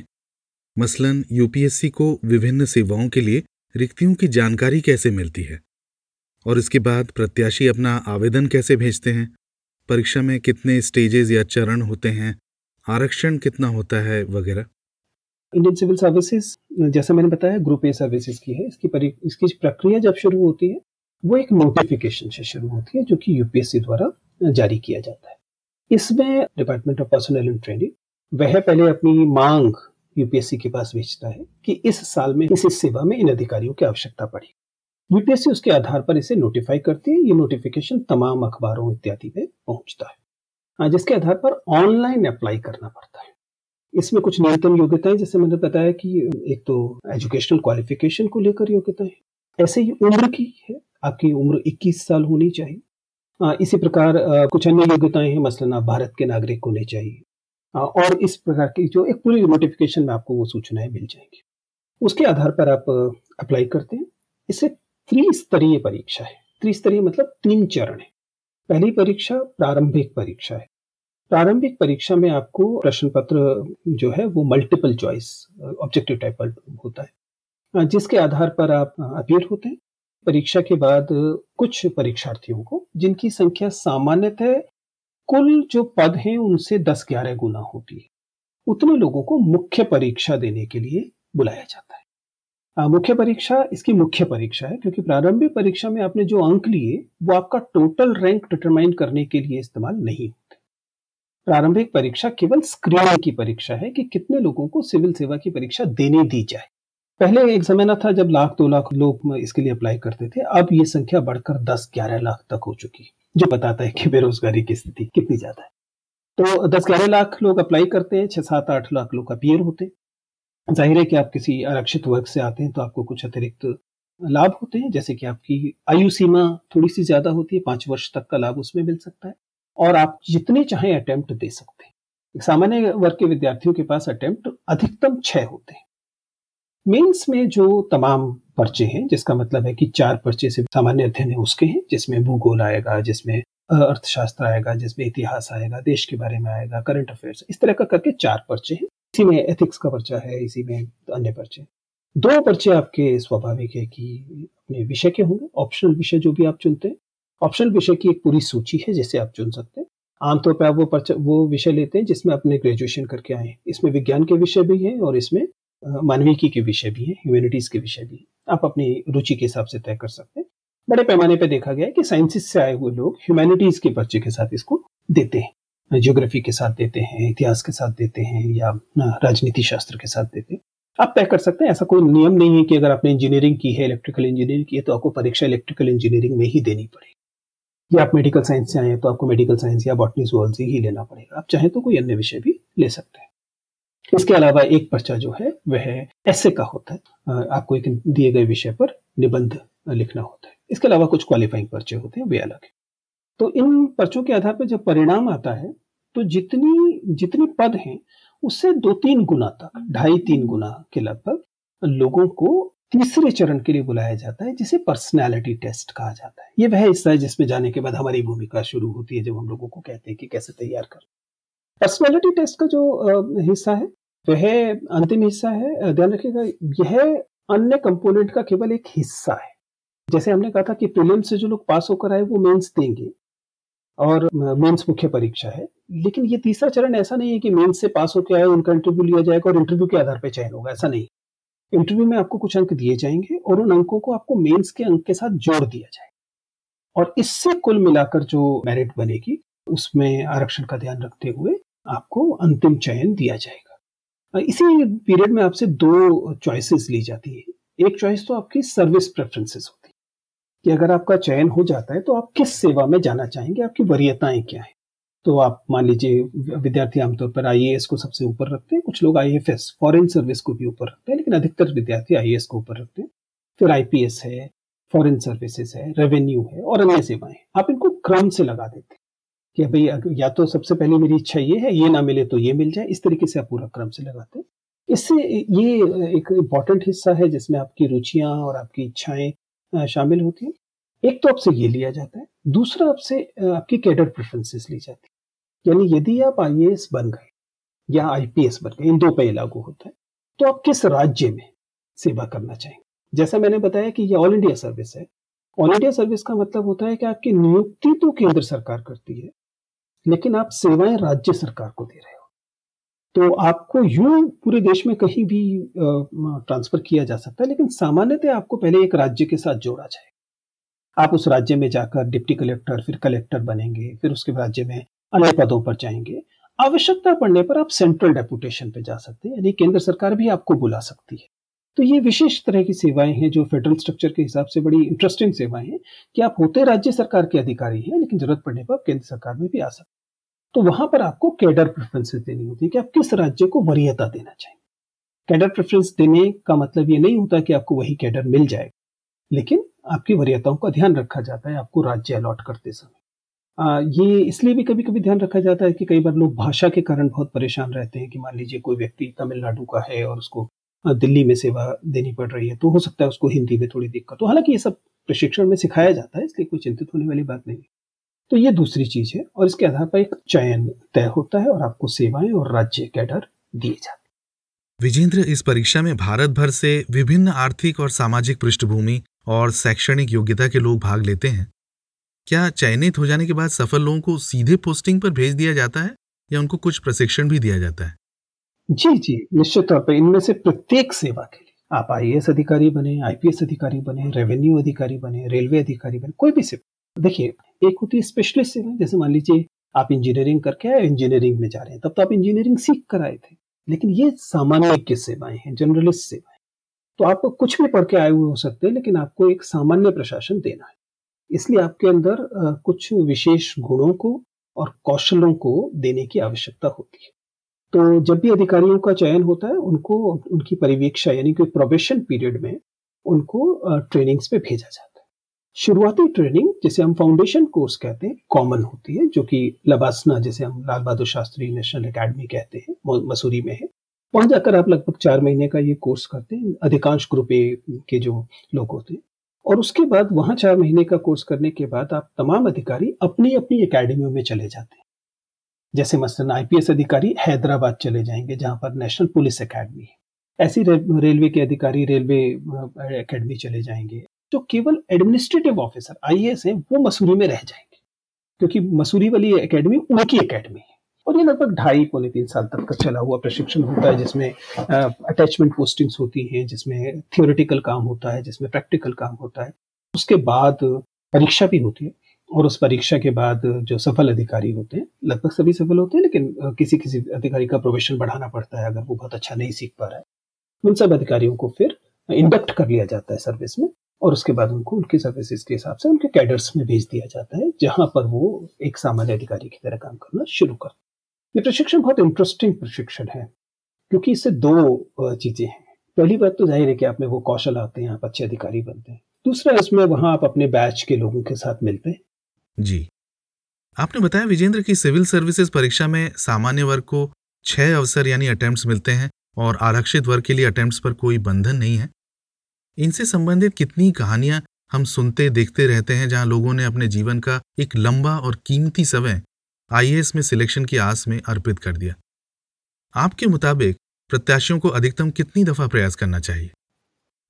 मसलन यूपीएससी को विभिन्न सेवाओं के लिए रिक्तियों की जानकारी कैसे मिलती है? और इसके बाद प्रत्याशी अपना आवेदन कैसे भेजते हैं? परीक्षा में कितने स्टेजेस या चरण होते हैं? आरक्षण कितना होता है? वगैरह। इंडियन सिविल सर्विसेज़, जैसा मैंने बताया, ग्रुप ए सर्विसेज़ की है। इसकी इसकी प्रक्रिया जब शुरू होती है, वो एक नोटिफिकेशन से शुरू होती है, जो कि यूपीएससी द्वारा जारी किया जाता है। इसमें department of personnel and training वह पहले अपनी मांग यूपीएससी के पास भेजता है कि इस साल में इस सेवा में इन अधिकारियों की आवश्यकता पड़ी। यूपीएससी उसके आधार पर इसे नोटिफाई करती है। ये नोटिफिकेशन तमाम अखबारों इत्यादि में पहुँचता है। हाँ, जिसके आधार पर ऑनलाइन अप्लाई करना पड़ता है। इसमें कुछ न्यूनतम योग्यताएँ जैसे मैंने बताया कि एक तो एजुकेशनल क्वालिफिकेशन को लेकर योग्यता है ऐसे ही उम्र की है। आपकी उम्र 21 साल होनी चाहिए। हाँ, इसी प्रकार कुछ अन्य योग्यताएँ हैं। मसलन आप भारत के नागरिक होने चाहिए। और इस प्रकार की जो एक पूरी नोटिफिकेशन में आपको वो सूचनाएँ मिल जाएँगी। उसके आधार पर आप अप्लाई करते हैं। इसे त्रिस्तरीय परीक्षा है। त्रिस्तरीय मतलब तीन चरण है। पहली परीक्षा प्रारंभिक परीक्षा है। प्रारंभिक परीक्षा में आपको प्रश्न पत्र जो है वो मल्टीपल चॉइस ऑब्जेक्टिव टाइप होता है। जिसके आधार पर आप अपीयर होते हैं। परीक्षा के बाद कुछ परीक्षार्थियों को, जिनकी संख्या सामान्यतः कुल जो पद हैं, उनसे दस ग्यारह गुना होती है। उतने लोगों को मुख्य परीक्षा देने के लिए बुलाया जाता है। मुख्य परीक्षा, इसकी मुख्य परीक्षा है, क्योंकि प्रारंभिक परीक्षा में आपने जो अंक लिए, वो आपका टोटल रैंक डिटरमाइन करने के लिए इस्तेमाल नहीं होते। प्रारंभिक परीक्षा केवल स्क्रीनिंग की परीक्षा है कि कितने लोगों को सिविल सेवा की परीक्षा देने दी जाए। पहले एक जमाना था जब लाख, दो लाख लोग इसके लिए अप्लाई करते थे, अब ये संख्या बढ़कर दस, ग्यारह लाख तक हो चुकी है। जो बताता है कि बेरोजगारी की स्थिति कितनी ज़्यादा है। तो दस ग्यारह लाख लोग अप्लाई करते हैं, छह सात आठ लाख लोग अपियर होते हैं। ज़ाहिर है कि आप किसी आरक्षित वर्ग से आते हैं तो आपको कुछ अतिरिक्त लाभ होते हैं, जैसे कि आपकी आयु सीमा थोड़ी सी ज़्यादा होती है, पाँच वर्ष तक का लाभ उसमें मिल सकता है। और आप जितने चाहें अटेम्प्ट दे सकते हैं। सामान्य वर्ग के विद्यार्थियों के पास अटेम्प्ट अधिकतम छह होते हैं। मेंस में जो तमाम पर्चे हैं, जिसका मतलब है कि चार पर्चे से सामान्य अध्ययन है उसके हैं, जिसमें भूगोल आएगा, जिसमें अर्थशास्त्र आएगा, जिसमें इतिहास आएगा, देश के बारे में आएगा करंट अफेयर्स इस तरह का करके चार पर्चे हैं। इसी में एथिक्स का पर्चा है, इसी में अन्य पर्चे। दो पर्चे आपके स्वाभाविक है कि अपने विषय के होंगे ऑप्शनल विषय जो भी आप चुनते हैं। ऑप्शनल विषय की एक पूरी सूची है जिसे आप चुन सकते हैं। आमतौर पर आप वो पर्चा, वो विषय लेते हैं जिसमें अपने ग्रेजुएशन करके आए इसमें विज्ञान के विषय भी हैं और इसमें मानविकी के विषय भी हैं ह्यूमैनिटीज के विषय भी आप अपनी रुचि के हिसाब से तय कर सकते हैं। बड़े पैमाने पर देखा गया है कि साइंसिस से आए हुए लोग ह्यूमैनिटीज के पर्चे के साथ इसको देते हैं। ज्योग्राफी के साथ देते हैं, इतिहास के साथ देते हैं या राजनीति शास्त्र के साथ देते हैं। आप तय कर सकते हैं, ऐसा कोई नियम नहीं है कि अगर आपने इंजीनियरिंग की है इलेक्ट्रिकल इंजीनियरिंग की है तो आपको परीक्षा इलेक्ट्रिकल इंजीनियरिंग में ही देनी पड़ेगी। या आप मेडिकल साइंस से आए हैं तो आपको मेडिकल साइंस या बॉटनी जुअल्जी ही लेना पड़ेगा। आप चाहें तो कोई अन्य विषय भी ले सकते हैं। इसके अलावा एक पर्चा जो है, वह ऐसे का होता है। आपको एक दिए गए विषय पर निबंध लिखना होता है। इसके अलावा कुछ क्वालिफाइंग पर्चे होते हैं, वे अलग है। तो इन पर्चों के आधार पर जब परिणाम आता है तो जितनी, जितने पद हैं, उससे दो तीन गुना तक ढाई तीन गुना के लगभग लोगों को तीसरे चरण के लिए बुलाया जाता है, जिसे पर्सनैलिटी टेस्ट कहा जाता है। ये वह हिस्सा है जिसमें जाने के बाद हमारी भूमिका शुरू होती है, जब हम लोगों को कहते हैं कि कैसे तैयार कर। पर्सनैलिटी टेस्ट का जो हिस्सा है वह अंतिम हिस्सा है ध्यान रखिएगा, यह अन्य कंपोनेंट का केवल एक हिस्सा है। जैसे हमने कहा था कि प्रीलिम से जो लोग पास होकर आए, वो मेंस देंगे, और मेंस मुख्य परीक्षा है। लेकिन ये तीसरा चरण ऐसा नहीं है कि मेंस से पास होकर आए, उनका इंटरव्यू लिया जाएगा और इंटरव्यू के आधार पर चयन होगा, ऐसा नहीं। इंटरव्यू में आपको कुछ अंक दिए जाएँगे और उन अंकों को आपको मेंस के अंक के साथ जोड़ दिया जाएगा। और इससे कुल मिलाकर जो मेरिट बनेगी, उसमें आरक्षण का ध्यान रखते हुए आपको अंतिम चयन दिया जाएगा। इसी पीरियड में आपसे दो चॉइसेस ली जाती है। एक चॉइस तो आपकी सर्विस प्रेफरेंसेस होती है। कि अगर आपका चयन हो जाता है तो आप किस सेवा में जाना चाहेंगे, आपकी वरीयताएँ क्या है? तो आप मान लीजिए, विद्यार्थी आमतौर पर आईएएस को सबसे ऊपर रखते हैं, कुछ लोग आईएफएस फॉरेन सर्विस को भी ऊपर रखते हैं, लेकिन अधिकतर विद्यार्थी आईएएस को ऊपर रखते हैं। फिर आईपीएस है फॉरेन सर्विसेज़ है रेवेन्यू है और अन्य सेवाएँ आप इनको क्रम से लगा देते हैं। कि भाई या तो सबसे पहले मेरी इच्छा ये है, ये ना मिले तो ये मिल जाए। इस तरीके से आप पूरा क्रम से लगाते हैं। इससे ये एक इंपॉर्टेंट हिस्सा है जिसमें आपकी रुचियाँ और आपकी इच्छाएँ शामिल होती हैं। एक तो आपसे ये लिया जाता है, दूसरा आपसे आपकी कैडर प्रेफरेंसेस ली जाती है। यानी यदि आप आईएएस बन गए या आईपीएस बन गए, इन दो पे लागू होता है तो आप किस राज्य में सेवा करना चाहेंगे? जैसा मैंने बताया कि ये ऑल इंडिया सर्विस है। ऑल इंडिया सर्विस का मतलब होता है कि आपकी नियुक्ति तो केंद्र सरकार करती है लेकिन आप सेवाएँ राज्य सरकार को दे रहे हो। तो आपको यूँ पूरे देश में कहीं भी ट्रांसफ़र किया जा सकता है, लेकिन सामान्यतः आपको पहले एक राज्य के साथ जोड़ा जाए। आप उस राज्य में जाकर डिप्टी कलेक्टर, फिर कलेक्टर बनेंगे, फिर उसके राज्य में अन्य पदों पर जाएँगे। आवश्यकता पड़ने पर आप सेंट्रल डेपुटेशन पे जा सकते हैं, यानी केंद्र सरकार भी आपको बुला सकती है। तो ये विशेष तरह की सेवाएँ हैं जो फेडरल स्ट्रक्चर के हिसाब से बड़ी इंटरेस्टिंग सेवाएँ हैं कि आप होते राज्य सरकार के अधिकारी हैं लेकिन ज़रूरत पड़ने पर आप केंद्र सरकार में भी आ सकते तो वहाँ पर आपको कैडर प्रेफरेंसेस देनी होती है कि आप किस राज्य को वरीयता देना चाहिए कैडर प्रेफरेंस देने का मतलब ये नहीं होता कि आपको वही कैडर मिल जाएगा लेकिन आपकी वरीयताओं का ध्यान रखा जाता है आपको राज्य अलॉट करते समय। आ, ये इसलिए भी कभी कभी ध्यान रखा जाता है कि कई बार लोग भाषा के कारण बहुत परेशान रहते हैं कि मान लीजिए कोई व्यक्ति तमिलनाडु का है और उसको दिल्ली में सेवा देनी पड़ रही है तो हो सकता है उसको हिंदी में थोड़ी दिक्कत हो। हालाँकि ये सब प्रशिक्षण में सिखाया जाता है, इसलिए कोई चिंतित होने वाली बात नहीं। तो ये दूसरी चीज़ है, और इसके आधार पर एक चयन तय होता है, और आपको सेवाएँ और राज्य कैडर दिए जाते विजेंद्र, इस परीक्षा में भारत भर से विभिन्न आर्थिक और सामाजिक पृष्ठभूमि और शैक्षणिक योग्यता के लोग भाग लेते हैं। क्या चयनित हो जाने के बाद सफल लोगों को सीधे पोस्टिंग पर भेज दिया जाता है, या उनको कुछ प्रशिक्षण भी दिया जाता है? जी जी, निश्चित तौर पर इनमें से प्रत्येक सेवा के लिए आप आईएएस अधिकारी बने आईपीएस अधिकारी बने रेवेन्यू अधिकारी बने रेलवे अधिकारी बने, कोई भी सेवा। देखिए, एक होती है स्पेशलिस्ट सेवा, जैसे मान लीजिए आप इंजीनियरिंग करके आए इंजीनियरिंग में जा रहे हैं, तब तो आप इंजीनियरिंग सीख कर आए थे। लेकिन ये सामान्य सेवाएँ हैं जनरलिस्ट सेवाएँ। तो आप कुछ भी पढ़ के आए हुए हो सकते हैं, लेकिन आपको एक सामान्य प्रशासन देना है। इसलिए आपके अंदर कुछ विशेष गुणों को और कौशलों को देने की आवश्यकता होती है। तो जब भी अधिकारियों का चयन होता है, उनको, उनकी परिवीक्षा, यानी कि प्रोबेशन पीरियड में, उनको ट्रेनिंग्स पे भेजा जाता है। शुरुआती ट्रेनिंग जिसे हम फाउंडेशन कोर्स कहते हैं कॉमन होती है, जो कि लबासना, जिसे हम लाल बहादुर शास्त्री नेशनल अकेडमी कहते हैं मसूरी में है। वहाँ जाकर आप लगभग चार महीने का ये कोर्स करते हैं, अधिकांश ग्रुप ए के जो लोग होते हैं। और उसके बाद, वहाँ चार महीने का कोर्स करने के बाद, आप तमाम अधिकारी अपनी अपनी अकेडमियों में चले जाते हैं। जैसे मसलन आईपीएस अधिकारी हैदराबाद चले जाएँगे, जहाँ पर नेशनल पुलिस अकेडमी है। ऐसी रेलवे के अधिकारी, रेलवे अकेडमी चले जाएँगे। जो केवल एडमिनिस्ट्रेटिव ऑफिसर आई हैं, वो मसूरी में रह जाएँगे। क्योंकि मसूरी वाली अकेडमी उनकी अकेडमी है। और ये लगभग ढाई पौने तीन साल तक का चला हुआ प्रशिक्षण होता है, जिसमें अटैचमेंट पोस्टिंग्स होती हैं, जिसमें थियोरिटिकल काम होता है, जिसमें प्रैक्टिकल काम होता है। उसके बाद परीक्षा भी होती है। और उस परीक्षा के बाद जो सफल अधिकारी होते हैं, लगभग सभी सफल होते हैं, लेकिन किसी किसी अधिकारी का प्रोफेशन बढ़ाना पड़ता है अगर वो बहुत अच्छा नहीं सीख पा रहा है। उन सब अधिकारियों को फिर इंडक्ट कर लिया जाता है सर्विस में और उसके बाद उनको उनकी सर्विसेज़ के हिसाब से उनके कैडर्स में भेज दिया जाता है, जहाँ पर वो एक सामान्य अधिकारी की तरह काम करना शुरू कर ये प्रशिक्षण बहुत इंटरेस्टिंग प्रशिक्षण है, क्योंकि इससे दो चीज़ें हैं। पहली बात तो ज़ाहिर है कि आप में वो कौशल आते हैं, आप अच्छे अधिकारी बनते हैं। दूसरा, इसमें वहाँ आप अपने बैच के लोगों के साथ मिलते हैं। जी। आपने बताया विजेंद्र की सिविल सर्विसेज़ परीक्षा में सामान्य वर्ग को छह अवसर यानी अटेम्प्ट मिलते हैं और आरक्षित वर्ग के लिए अटेम्प्ट पर कोई बंधन नहीं है। इनसे संबंधित कितनी कहानियाँ हम सुनते, देखते रहते हैं जहाँ लोगों ने अपने जीवन का एक लंबा और कीमती समय आईएएस में सिलेक्शन की आस में अर्पित कर दिया। आपके मुताबिक प्रत्याशियों को अधिकतम कितनी दफ़ा प्रयास करना चाहिए?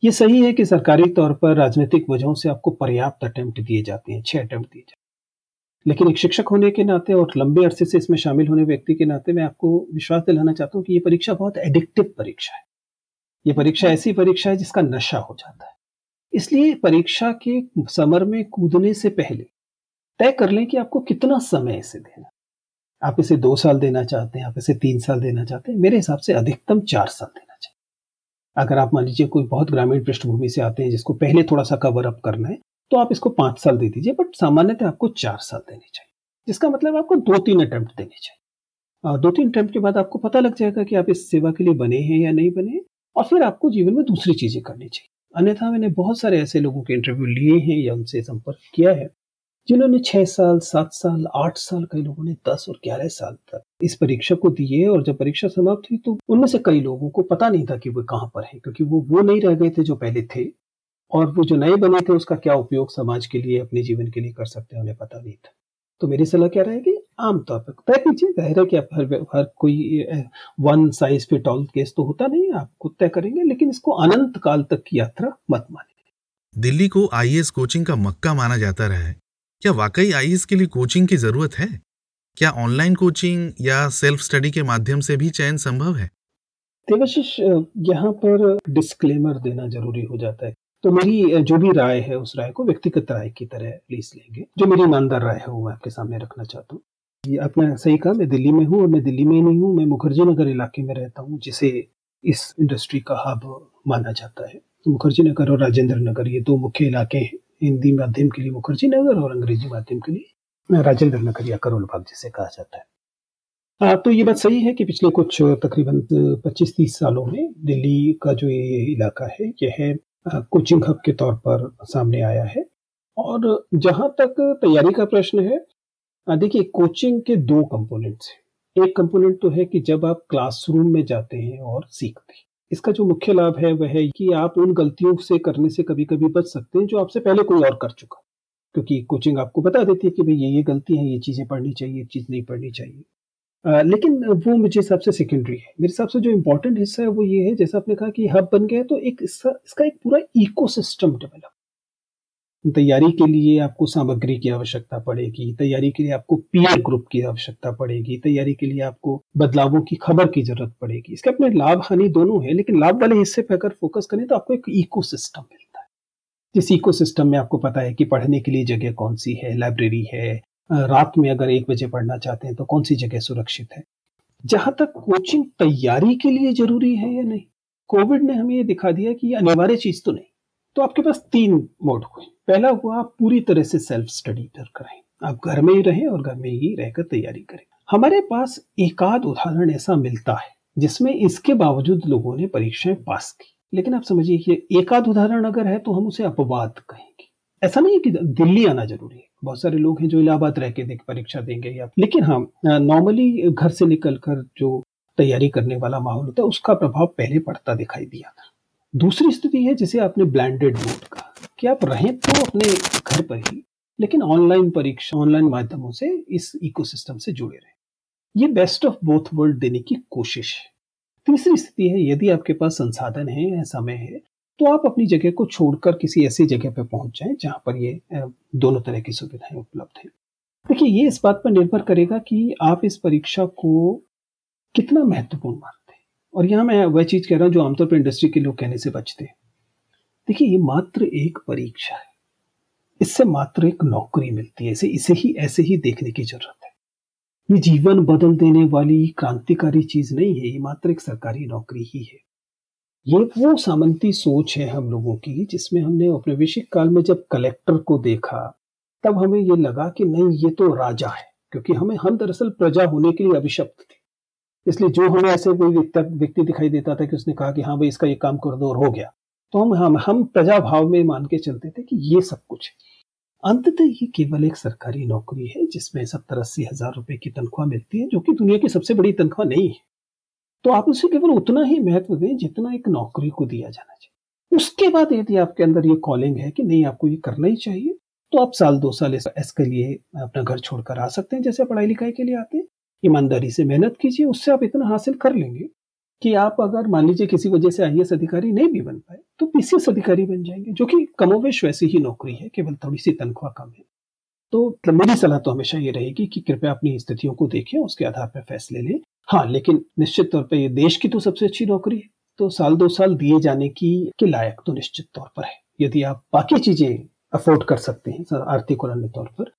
ये सही है कि सरकारी तौर पर राजनीतिक वजहों से आपको पर्याप्त अटेम्प्ट दिए जाते हैं, छह अटेम्प्ट दिए जाते लेकिन एक शिक्षक होने के नाते और लंबे अरसे से इसमें शामिल होने व्यक्ति के नाते मैं आपको विश्वास दिलाना चाहता हूँ कि ये परीक्षा बहुत एडिक्टिव परीक्षा है। ये परीक्षा ऐसी परीक्षा है जिसका नशा हो जाता है। इसलिए परीक्षा के समर में कूदने से पहले तय कर लें कि आपको कितना समय इसे देना आप इसे दो साल देना चाहते हैं आप इसे तीन साल देना चाहते हैं मेरे हिसाब से अधिकतम चार साल देना चाहिए। अगर आप मान लीजिए कोई बहुत ग्रामीण पृष्ठभूमि से आते हैं जिसको पहले थोड़ा सा कवर अप करना है तो आप इसको पाँच साल दे दीजिए बट सामान्यतः आपको चार साल देने चाहिए। जिसका मतलब आपको दो तीन अटेम्प्ट देने चाहिए। दो तीन अटेम्प्ट के बाद आपको पता लग जाएगा कि आप इस सेवा के लिए बने हैं या नहीं बने और फिर आपको जीवन में दूसरी चीज़ें करनी चाहिए। अन्यथा मैंने बहुत सारे ऐसे लोगों के इंटरव्यू लिए हैं या उनसे संपर्क किया है, जिन्होंने छह साल, सात साल, आठ साल, कई लोगों ने दस और ग्यारह साल तक इस परीक्षा को दिए और जब परीक्षा समाप्त हुई तो उनमें से कई लोगों को पता नहीं था कि वो कहाँ पर है, क्योंकि वो वो नहीं रह गए थे जो पहले थे। और वो जो नए बने थे उसका क्या उपयोग समाज के लिए अपने जीवन के लिए कर सकते हैं उन्हें पता नहीं था। तो मेरी सलाह क्या रहेगी? आमतौर पर तय कीजिए ज़ाहिर है कि आप हर हर कोई one size fit all case तो होता नहीं आप खुद तय करेंगे लेकिन इसको अनंत काल तक की यात्रा मत मानिए। दिल्ली को आईएएस कोचिंग का मक्का माना जाता रहा है। क्या वाकई आईएएस के लिए कोचिंग की ज़रूरत है? क्या ऑनलाइन कोचिंग या सेल्फ स्टडी के माध्यम से भी चयन संभव है? देवाशीष यहाँ पर डिस्क्लेमर देना ज़रूरी हो जाता है। तो मेरी जो भी राय है उस राय को व्यक्तिगत राय की तरह लीज लेंगे। जो मेरी ईमानदार राय है वो मैं आपके सामने रखना चाहता हूँ। ये आपने सही कहा मैं दिल्ली में हूँ और मैं दिल्ली में ही नहीं हूँ मैं मुखर्जी नगर इलाके में रहता हूँ जिसे इस इंडस्ट्री का हब माना जाता है। मुखर्जी नगर और राजेंद्र नगर ये दो मुख्य इलाके हैं। हिंदी माध्यम के लिए मुखर्जी नगर और अंग्रेज़ी माध्यम के लिए राजेंद्र नगर या करोल बाग जिसे कहा जाता है। आ, तो ये बात सही है कि पिछले कुछ तकरीबन 25-30 सालों में दिल्ली का जो ये इलाका है यह कोचिंग हब के तौर पर सामने आया है। और जहाँ तक तैयारी का प्रश्न है देखिए कोचिंग के दो कंपोनेंट्स हैं। एक कंपोनेंट तो है कि जब आप क्लासरूम में जाते हैं और सीखते हैं। इसका जो मुख्य लाभ है वह है कि आप उन गलतियों से करने से कभी कभी बच सकते हैं जो आपसे पहले कोई और कर चुका। क्योंकि कोचिंग आपको बता देती है कि भाई ये ये गलती है, ये चीज़ें पढ़नी चाहिए, ये चीज़ नहीं पढ़नी चाहिए। लेकिन वो मुझे हिसाब से सेकेंडरी है। मेरे हिसाब से जो इम्पोर्टेंट हिस्सा है वो ये है, जैसा आपने कहा कि हब बन गया तो एक इसका एक पूरा इकोसिस्टम डेवलप तैयारी के लिए आपको सामग्री की आवश्यकता पड़ेगी, तैयारी के लिए आपको पीयर ग्रुप की आवश्यकता पड़ेगी, तैयारी के लिए आपको बदलावों की खबर की ज़रूरत पड़ेगी। इसके अपने लाभ हानि दोनों है, लेकिन लाभ वाले हिस्से पर अगर फोकस करें तो आपको एक इको सिस्टम मिलता है। जिस इको सिस्टम में आपको पता है कि पढ़ने के लिए जगह कौन सी है लाइब्रेरी है रात में अगर एक बजे पढ़ना चाहते हैं तो कौन सी जगह सुरक्षित है? जहाँ तक कोचिंग तैयारी के लिए ज़रूरी है या नहीं? कोविड ने हमें ये दिखा दिया कि ये अनिवार्य चीज़ तो नहीं। तो आपके पास तीन मोड हुए। पहला हुआ, आप पूरी तरह से सेल्फ स्टडी कर। आप घर में ही रहें और घर में ही रहकर तैयारी करें। हमारे पास एकाध उदाहरण ऐसा मिलता है, जिसमें इसके बावजूद लोगों ने परीक्षाएँ पास की। लेकिन आप समझिए कि एकाध उदाहरण अगर है तो हम उसे अपवाद कहेंगे। ऐसा नहीं है कि दिल्ली आना ज़रूरी है। बहुत सारे लोग हैं जो इलाहाबाद रह के देख परीक्षा देंगे या लेकिन हाँ नॉर्मली घर से निकलकर जो तैयारी करने वाला माहौल होता है, उसका प्रभाव पहले पड़ता दिखाई दिया था। दूसरी स्थिति है, जिसे आपने ब्लैंडेड मोड का कि आप रहें तो अपने घर पर ही, लेकिन ऑनलाइन परीक्षा ऑनलाइन माध्यमों से इस इकोसिस्टम से जुड़े रहें। ये बेस्ट ऑफ़ बोथ वर्ल्ड देने की कोशिश है। तीसरी स्थिति है, यदि आपके पास संसाधन है या समय है तो आप अपनी जगह को छोड़कर किसी ऐसी जगह पर पहुँच जाएँ जहाँ पर ये दोनों तरह की सुविधाएँ उपलब्ध हैं। देखिए, ये इस बात पर निर्भर करेगा कि आप इस परीक्षा को कितना महत्वपूर्ण मानते हैं। और यहाँ मैं वह चीज़ कह रहा हूँ जो आमतौर पर इंडस्ट्री के लोग कहने से बचते हैं। देखिए, ये मात्र एक परीक्षा है। इससे मात्र एक नौकरी मिलती है। इसे इसे ही, ऐसे ही देखने की ज़रूरत है। ये जीवन बदल देने वाली क्रांतिकारी चीज़ नहीं है। ये मात्र एक सरकारी नौकरी ही है। ये वो सामंती सोच है हम लोगों की, जिसमें हमने औपनिवेशिक काल में जब कलेक्टर को देखा, तब हमें ये लगा कि नहीं, ये तो राजा है, क्योंकि हमें हम दरअसल प्रजा होने के लिए अभिशप्त थे। इसलिए जो हमें ऐसे कोई व्यक्ति दिखाई देता था कि उसने कहा कि हाँ भाई, इसका ये काम कर दो और हो गया तो हम हम हम प्रजा भाव में मान के चलते थे कि ये सब कुछ है। अंततः ये केवल एक सरकारी नौकरी है, जिसमें सत्तर अस्सी हज़ार रुपए की तनख्वाह मिलती है, जो कि दुनिया की सबसे बड़ी तनख्वाह नहीं है। तो आप उसे केवल उतना ही महत्व दें जितना एक नौकरी को दिया जाना चाहिए। उसके बाद यदि आपके अंदर ये कॉलिंग है कि नहीं, आपको ये करना ही चाहिए तो आप साल दो साल इसके लिए अपना घर छोड़कर आ सकते हैं, जैसे पढ़ाई लिखाई के लिए आते हैं। ईमानदारी से मेहनत कीजिए, उससे आप इतना हासिल कर लेंगे कि आप अगर मान लीजिए किसी वजह से आईएएस अधिकारी नहीं भी बन पाए तो पीसीएस अधिकारी बन जाएँगे, जो कि कमोवेश वैसी ही नौकरी है, केवल थोड़ी सी तनख्वाह कम है। तो मेरी सलाह तो हमेशा ये रहेगी कि कृपया अपनी स्थितियों को देखें, उसके आधार पर फैसले लें हाँ लेकिन निश्चित तौर पर ये देश की तो सबसे अच्छी नौकरी है। तो साल दो साल दिए जाने की के लायक तो निश्चित तौर पर है। यदि आप बाकी चीज़ें अफोर्ड कर सकते हैं आर्थिक और अन्य तौर पर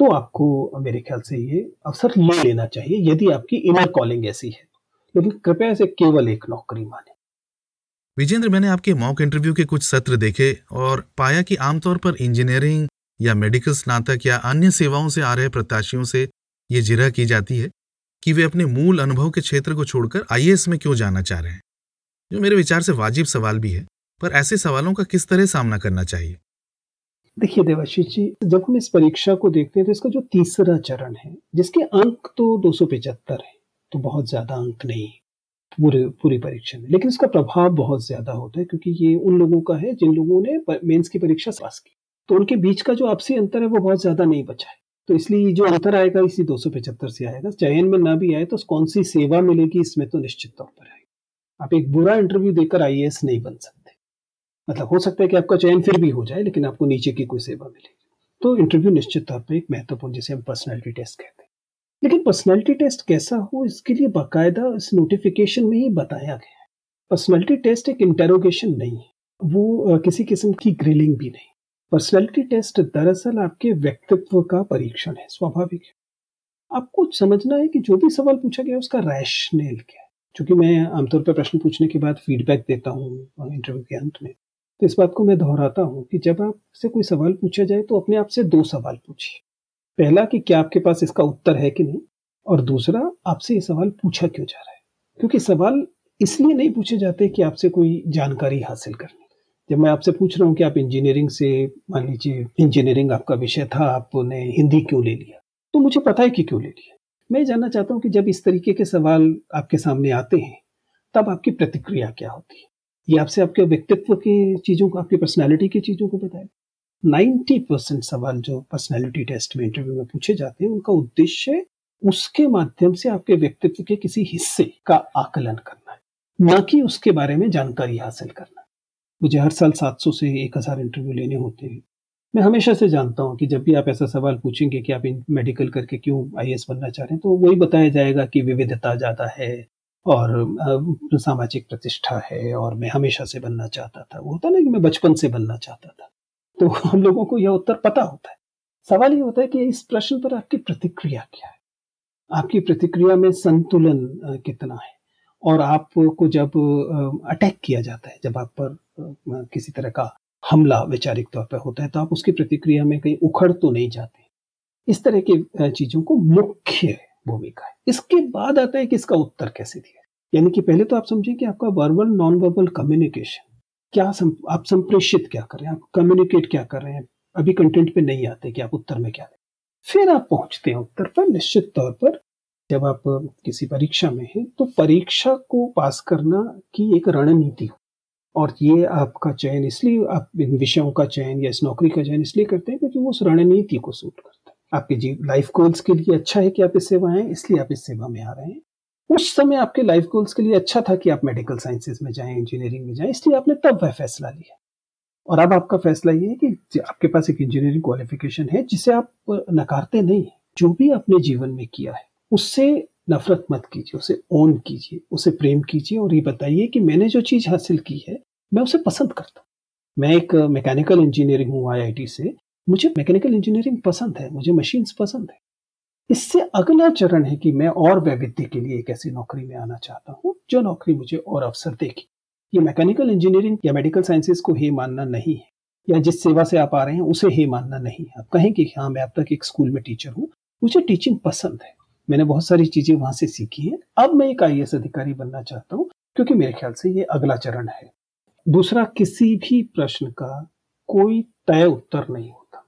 तो आपको मेरे ख्याल से ये अवसर ले लेना चाहिए, यदि आपकी इनर कॉलिंग ऐसी है। लेकिन कृपया इसे केवल एक नौकरी माने। विजेंद्र, मैंने आपके मॉक इंटरव्यू के कुछ सत्र देखे और पाया कि आमतौर पर इंजीनियरिंग या मेडिकल स्नातक या अन्य सेवाओं से आ रहे प्रत्याशियों से ये जिरह की जाती है। कि वे अपने मूल अनुभव के क्षेत्र को छोड़कर आईएएस में क्यों जाना चाह रहे हैं? जो मेरे विचार से वाजिब सवाल भी है, पर ऐसे सवालों का किस तरह सामना करना चाहिए? देखिए देवाशीष जी, जब हम इस परीक्षा को देखते हैं तो इसका जो तीसरा चरण है, जिसके अंक तो दो सौ पचहत्तर है तो बहुत ज़्यादा अंक नहीं पूरे, पूरी परीक्षा में। लेकिन इसका प्रभाव बहुत ज़्यादा होता है क्योंकि ये उन लोगों का है जिन लोगों ने मेंस की परीक्षा पास की। तो उनके बीच का जो आपसी अंतर है वो बहुत ज़्यादा नहीं बचा है। तो इसलिए जो अंतर आएगा, इसी दो सौ पचहत्तर से आएगा। चयन में ना भी आए तो कौन सी सेवा मिलेगी, इसमें तो निश्चित तौर पर आएगी। आप एक बुरा इंटरव्यू देकर आई नहीं बन सकते। मतलब हो सकता है कि आपका चयन फिर भी हो जाए, लेकिन आपको नीचे की कोई सेवा मिलेगी। तो इंटरव्यू निश्चित तौर पर एक महत्वपूर्ण, जिसे हम पर्सनैलिटी टेस्ट कहते हैं। लेकिन पर्सनैलिटी टेस्ट कैसा हो, इसके लिए बाकायदा इस नोटिफिकेशन में ही बताया गया है। पर्सनैलिटी टेस्ट एक इंटेरोगेशन नहीं है। वो किसी किस्म की ग्रिलिंग भी नहीं। पर्सनैलिटी टेस्ट दरअसल आपके व्यक्तित्व का परीक्षण है, स्वाभाविक है। आपको समझना है कि जो भी सवाल पूछा गया उसका रैशनल क्या है? क्योंकि मैं आमतौर पर प्रश्न पूछने के बाद फीडबैक देता हूँ इंटरव्यू के अंत में। तो इस बात को मैं दोहराता हूँ कि जब आपसे कोई सवाल पूछा जाए तो अपने आप से दो सवाल पूछिए पहला कि क्या आपके पास इसका उत्तर है कि नहीं? और दूसरा, आपसे ये सवाल पूछा क्यों जा रहा है? क्योंकि सवाल इसलिए नहीं पूछे जाते कि आपसे कोई जानकारी हासिल करनी जब मैं आपसे पूछ रहा हूँ कि आप इंजीनियरिंग से, मान लीजिए इंजीनियरिंग आपका विषय था, आपने हिंदी क्यों ले लिया? तो मुझे पता है कि क्यों ले लिया। मैं जानना चाहता हूँ कि जब इस तरीके के सवाल आपके सामने आते हैं, तब आपकी प्रतिक्रिया क्या होती है? ये आपसे आपके व्यक्तित्व की चीज़ों को, आपकी पर्सनैलिटी की चीज़ों को बताए। नाइन्टी परसेंट सवाल जो पर्सनैलिटी टेस्ट में इंटरव्यू में पूछे जाते हैं, उनका उद्देश्य उसके माध्यम से आपके व्यक्तित्व के किसी हिस्से का आकलन करना है। न कि उसके बारे में जानकारी हासिल करना। मुझे हर साल 700 से 1000 इंटरव्यू लेने होते हैं। मैं हमेशा से जानता हूँ कि जब भी आप ऐसा सवाल पूछेंगे कि आप मेडिकल करके क्यों आईएएस बनना चाह रहे हैं तो वही बताया जाएगा कि विविधता ज़्यादा है और सामाजिक प्रतिष्ठा है और मैं हमेशा से बनना चाहता था। वो होता ना कि मैं बचपन से बनना चाहता था। तो हम लोगों को यह उत्तर पता होता है। सवाल ये होता है कि इस प्रश्न पर आपकी प्रतिक्रिया क्या है? आपकी प्रतिक्रिया में संतुलन कितना है? और आपको जब अटैक किया जाता है जब आप पर किसी तरह का हमला वैचारिक तौर पर होता है तो आप उसकी प्रतिक्रिया में कहीं उखड़ तो नहीं जाते। इस तरह की चीज़ों को मुख्य भूमिका है। इसके बाद आता है कि इसका उत्तर कैसे दिया यानी कि पहले तो आप समझिए कि आपका वर्बल नॉन वर्बल कम्युनिकेशन क्या सम, आप संप्रेषित क्या कर रहे हैं आप कम्युनिकेट क्या कर रहे हैं अभी कंटेंट पे नहीं आते कि आप उत्तर में क्या फिर आप पहुँचते हैं उत्तर पर निश्चित तौर पर जब आप किसी परीक्षा में हैं तो परीक्षा को पास करना की एक रणनीति हो। और ये आपका चयन इसलिए, आप इन विषयों का चयन या इस नौकरी का चयन इसलिए करते हैं क्योंकि वो उस रणनीति को सूट करता है। आपके जी लाइफ गोल्स के लिए अच्छा है कि आप इस सेवा हैं इसलिए आप इस सेवा में आ रहे हैं। उस समय आपके लाइफ गोल्स के लिए अच्छा था कि आप मेडिकल साइंसेज में जाएँ इंजीनियरिंग में जाएँ, इसलिए आपने तब वह फैसला लिया। और अब आपका फैसला ये है कि आपके पास एक इंजीनियरिंग क्वालिफिकेशन है, जिसे आप नकारते नहीं जो भी आपने जीवन में किया है उससे नफरत मत कीजिए, उसे ओन कीजिए, उसे प्रेम कीजिए और ये बताइए कि मैंने जो चीज़ हासिल की है, मैं उसे पसंद करता हूँ। मैं एक मैकेनिकल इंजीनियरिंग हूँ आईआईटी से। मुझे मैकेनिकल इंजीनियरिंग पसंद है, मुझे मशीन्स पसंद है। इससे अगला चरण है कि मैं और वैविध्य के लिए एक ऐसी नौकरी में आना चाहता हूँ, जो नौकरी मुझे और अवसर देगी। ये मैकेनिकल इंजीनियरिंग या मेडिकल साइंसेज को ही मानना नहीं है, या जिस सेवा से आप आ रहे हैं, उसे ही मानना नहीं है। आप कहें कि हाँ मैं अब तक एक स्कूल में टीचर हूँ, मुझे टीचिंग पसंद है। मैंने बहुत सारी चीज़ें वहाँ से सीखी हैं। अब मैं एक आई अधिकारी बनना चाहता हूँ, क्योंकि मेरे ख्याल से ये अगला चरण है। दूसरा, किसी भी प्रश्न का कोई तय उत्तर नहीं होता।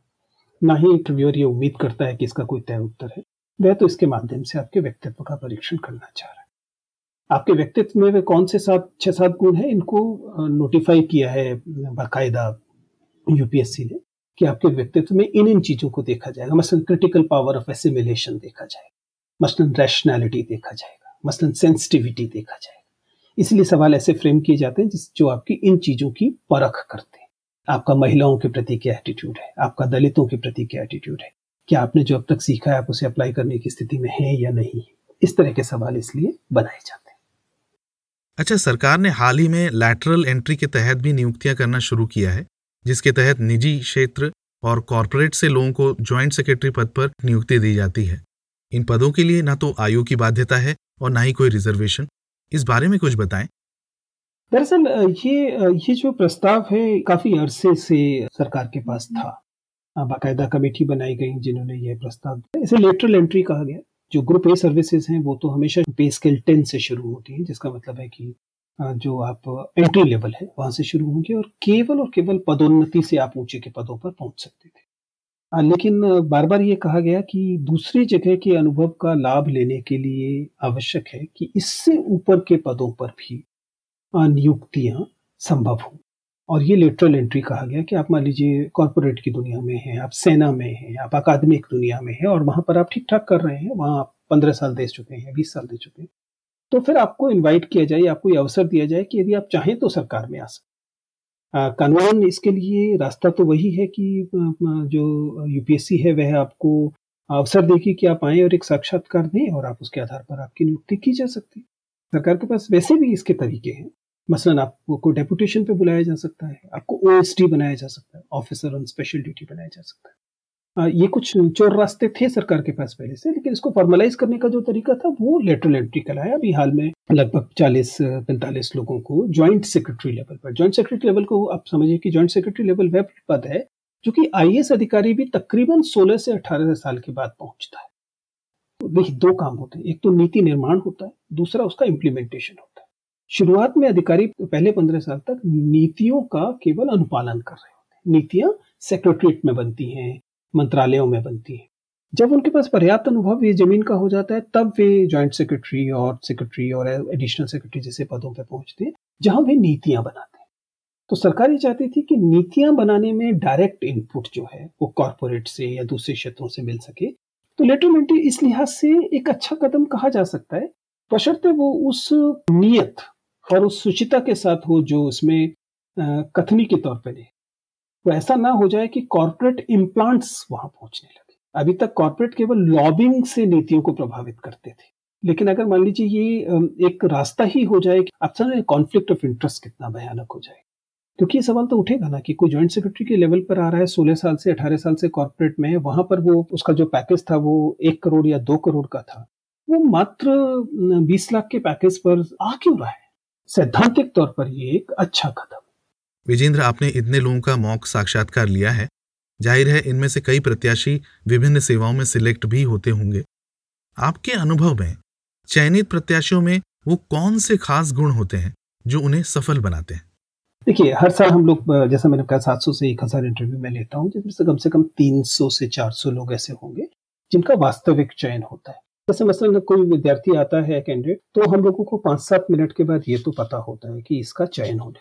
ना ही इंटरव्यूअर ये उम्मीद करता है कि इसका कोई तय उत्तर है। वह तो इसके माध्यम से आपके व्यक्तित्व का परीक्षण करना चाह रहा है। आपके व्यक्तित्व में वे कौन से सात, छह सात गुण हैं? इनको नोटिफाई किया है बाकायदा यूपीएससी ने कि आपके व्यक्तित्व में इन इन चीज़ों को देखा जाएगा। मसलन क्रिटिकल पावर ऑफ़ एसिमिलेशन देखा जाएगा। मसलन रैशनैलिटी देखा जाएगा मसलन सेंसिटिविटी देखा जाएगा। इसलिए सवाल ऐसे फ्रेम किए जाते हैं जिस, जो आपकी इन चीज़ों की परख करते हैं। आपका महिलाओं के प्रति क्या एटीट्यूड है? आपका दलितों के प्रति क्या एटीट्यूड है? क्या आपने जो अब तक सीखा है, आप उसे अप्लाई करने की स्थिति में है या नहीं? इस तरह के सवाल इसलिए बनाए जाते हैं। अच्छा सरकार ने हाल ही में लैटरल एंट्री के तहत भी नियुक्तियाँ करना शुरू किया है, जिसके तहत निजी क्षेत्र और कॉरपोरेट से लोगों को ज्वाइंट सेक्रेटरी पद पर नियुक्ति दी जाती है। इन पदों के लिए ना तो आयु की बाध्यता है और ना ही कोई रिजर्वेशन इस बारे में कुछ बताएँ। दरअसल ये ये जो प्रस्ताव है, काफ़ी अरसे से सरकार के पास था। बाकायदा कमेटी बनाई गई जिन्होंने ये प्रस्ताव इसे लेटरल एंट्री कहा गया। जो ग्रुप ए सर्विसेज़ हैं, वो तो हमेशा पे स्केल टेन से शुरू होती हैं, जिसका मतलब है कि जो आप एंट्री लेवल है, वहाँ से शुरू होंगे और केवल और केवल पदोन्नति से आप ऊँचे के पदों पर पहुँच सकते थे। लेकिन बार बार ये कहा गया कि दूसरी जगह के अनुभव का लाभ लेने के लिए आवश्यक है कि इससे ऊपर के पदों पर भी नियुक्तियाँ संभव हों। और ये लेटरल एंट्री कहा गया कि आप मान लीजिए कॉरपोरेट की दुनिया में हैं, आप सेना में हैं, आप अकादमिक दुनिया में हैं और वहाँ पर आप ठीक ठाक कर रहे हैं, वहाँ आप पंद्रह साल दे चुके हैं, बीस साल दे चुके हैं तो फिर आपको इनवाइट किया जाए आपको ये अवसर दिया जाए कि यदि आप चाहें तो सरकार में आ सकते कानून इसके लिए रास्ता तो वही है कि जो यूपीएससी है, वह आपको अवसर देगी कि आप आए और एक साक्षात्कार दें और आप उसके आधार पर आपकी नियुक्ति की जा सकती है। सरकार के पास वैसे भी इसके तरीके हैं। मसलन आपको डेपुटेशन पे बुलाया जा सकता है, आपको ओएसटी बनाया जा सकता है ऑफिसर ऑन स्पेशल ड्यूटी बनाया जा सकता है। ये कुछ चोर रास्ते थे सरकार के पास पहले से, लेकिन इसको फॉर्मलाइज करने का जो तरीका था, वो लेटरल एंट्री कहलाया अभी हाल में लगभग 40-45 लोगों को ज्वाइंट सेक्रेटरी लेवल पर ज्वाइंट सेक्रेटरी लेवल को आप समझिए कि ज्वाइंट सेक्रेटरी लेवल वह पद है, जो कि आईएएस अधिकारी भी तकरीबन 16 से 18 साल के बाद पहुँचता है। देखिए, दो काम होते हैं। एक तो नीति निर्माण होता है, दूसरा उसका इम्प्लीमेंटेशन होता है। शुरुआत में अधिकारी पहले पंद्रह साल तक नीतियों का केवल अनुपालन कर रहे होते हैं। नीतियाँ सेक्रेटरीट में बनती हैं मंत्रालयों में बनती है। जब उनके पास पर्याप्त अनुभव ये ज़मीन का हो जाता है, तब वे ज्वाइंट सेक्रेटरी और सेक्रेटरी और एडिशनल सेक्रेटरी जैसे पदों पर पहुँचते हैं, जहाँ वे नीतियाँ बनाते हैं। तो सरकार ये चाहती थी कि नीतियाँ बनाने में डायरेक्ट इनपुट जो है, वो कॉरपोरेट से या दूसरे क्षेत्रों से मिल सके। तो लेटर इस लिहाज से एक अच्छा कदम कहा जा सकता है। बशर्ते वो उस नियत और उस सुचिता के साथ हो जो उसमें कथनी के तौर पर तो ऐसा ना हो जाए कि कॉरपोरेट इम्प्लांट्स वहाँ पहुँचने लगे। अभी तक कॉरपोरेट केवल लॉबिंग से नीतियों को प्रभावित करते थे। लेकिन अगर मान लीजिए ये एक रास्ता ही हो जाए कि आप समझ कॉन्फ्लिक्ट ऑफ़ इंटरेस्ट कितना भयानक हो जाए। क्योंकि ये सवाल तो उठेगा ना कि कोई ज्वाइंट सेक्रेटरी के लेवल पर आ रहा है, सोलह साल से, अठारह साल से कॉर्पोरेट में, वहाँ पर वो, उसका जो पैकेज था वो एक करोड़ या दो करोड़ का था। वो मात्र बीस लाख के पैकेज पर आ क्यों रहा है? सैद्धांतिक तौर पर ये एक अच्छा कदम। विजेंद्र, आपने इतने लोगों का मौक साक्षात्कार लिया है। ज़ाहिर है, इनमें से कई प्रत्याशी विभिन्न सेवाओं में सिलेक्ट भी होते होंगे। आपके अनुभव में चयनित प्रत्याशियों में वो कौन से खास गुण होते हैं जो उन्हें सफल बनाते हैं? देखिए, हर साल हम लोग जैसा मैंने कहा, सात सौ से एक हज़ार इंटरव्यू में लेता हूँ, जिसमें से कम से कम तीन सौ से चार सौ लोग ऐसे होंगे, जिनका वास्तविक चयन होता है। जैसे मसलन कोई विद्यार्थी आता है कैंडिडेट तो हम लोगों को पाँच सात मिनट के बाद ये तो पता होता है कि इसका चयन होने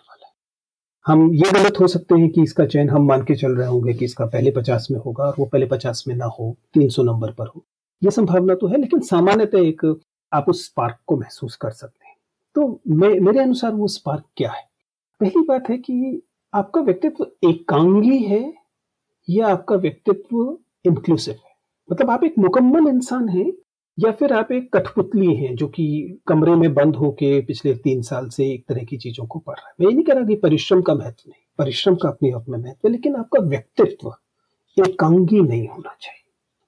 हम ये गलत हो सकते हैं कि इसका चयन हम मान के चल रहे होंगे कि इसका पहले पचास में होगा और वो पहले पचास में ना हो, तीन सौ नंबर पर हो। ये संभावना तो है, लेकिन सामान्यतः एक आप उस स्पार्क को महसूस कर सकते हैं। तो मेरे अनुसार वो स्पार्क क्या है? पहली बात है कि आपका व्यक्तित्व एकांगी है या आपका व्यक्तित्व इंक्लूसिव है? मतलब आप एक मुकम्मल इंसान हैं या फिर आप एक कठपुतली हैं जो कि कमरे में बंद होके पिछले तीन साल से एक तरह की चीज़ों को पढ़ रहा है। मैं ये नहीं कह रहा कि परिश्रम का महत्व नहीं, परिश्रम का अपने आप में महत्व लेकिन आपका व्यक्तित्व एकांगी नहीं होना चाहिए।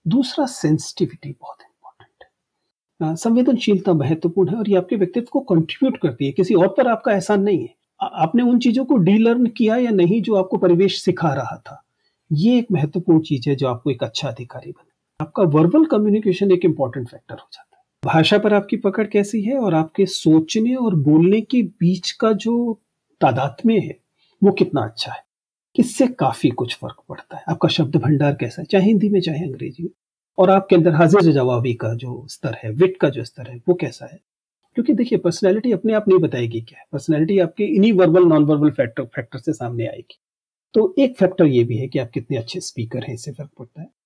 दूसरा सेंसिटिविटी बहुत इंपॉर्टेंट है। संवेदनशीलता महत्वपूर्ण है और ये आपके व्यक्तित्व को कंट्रीब्यूट करती है। किसी और पर आपका एहसान नहीं है। आपने उन चीज़ों को डीलर्न किया या नहीं जो आपको परिवेश सिखा रहा था? ये एक महत्वपूर्ण चीज़ है जो आपको एक अच्छा अधिकारी बने आपका वर्बल कम्युनिकेशन एक इंपॉर्टेंट फैक्टर हो जाता है। भाषा पर आपकी पकड़ कैसी है और आपके सोचने और बोलने के बीच का जो तादात्म्य है, वो कितना अच्छा है? इससे काफ़ी कुछ फ़र्क पड़ता है। आपका शब्द भंडार कैसा है? चाहे हिंदी में, चाहे अंग्रेज़ी में। और आपके अंदर हाजिर जवाबी का जो स्तर है विट का जो स्तर है, वो कैसा है? क्योंकि देखिए पर्सनैलिटी अपने आप नहीं बताएगी क्या है? पर्सनैलिटी आपके इन्हीं verbal non verbal factor factor से सामने आएगी। तो एक फैक्टर ये भी है कि आप कितने अच्छे स्पीकर हैं, इससे फ़र्क पड़ता है।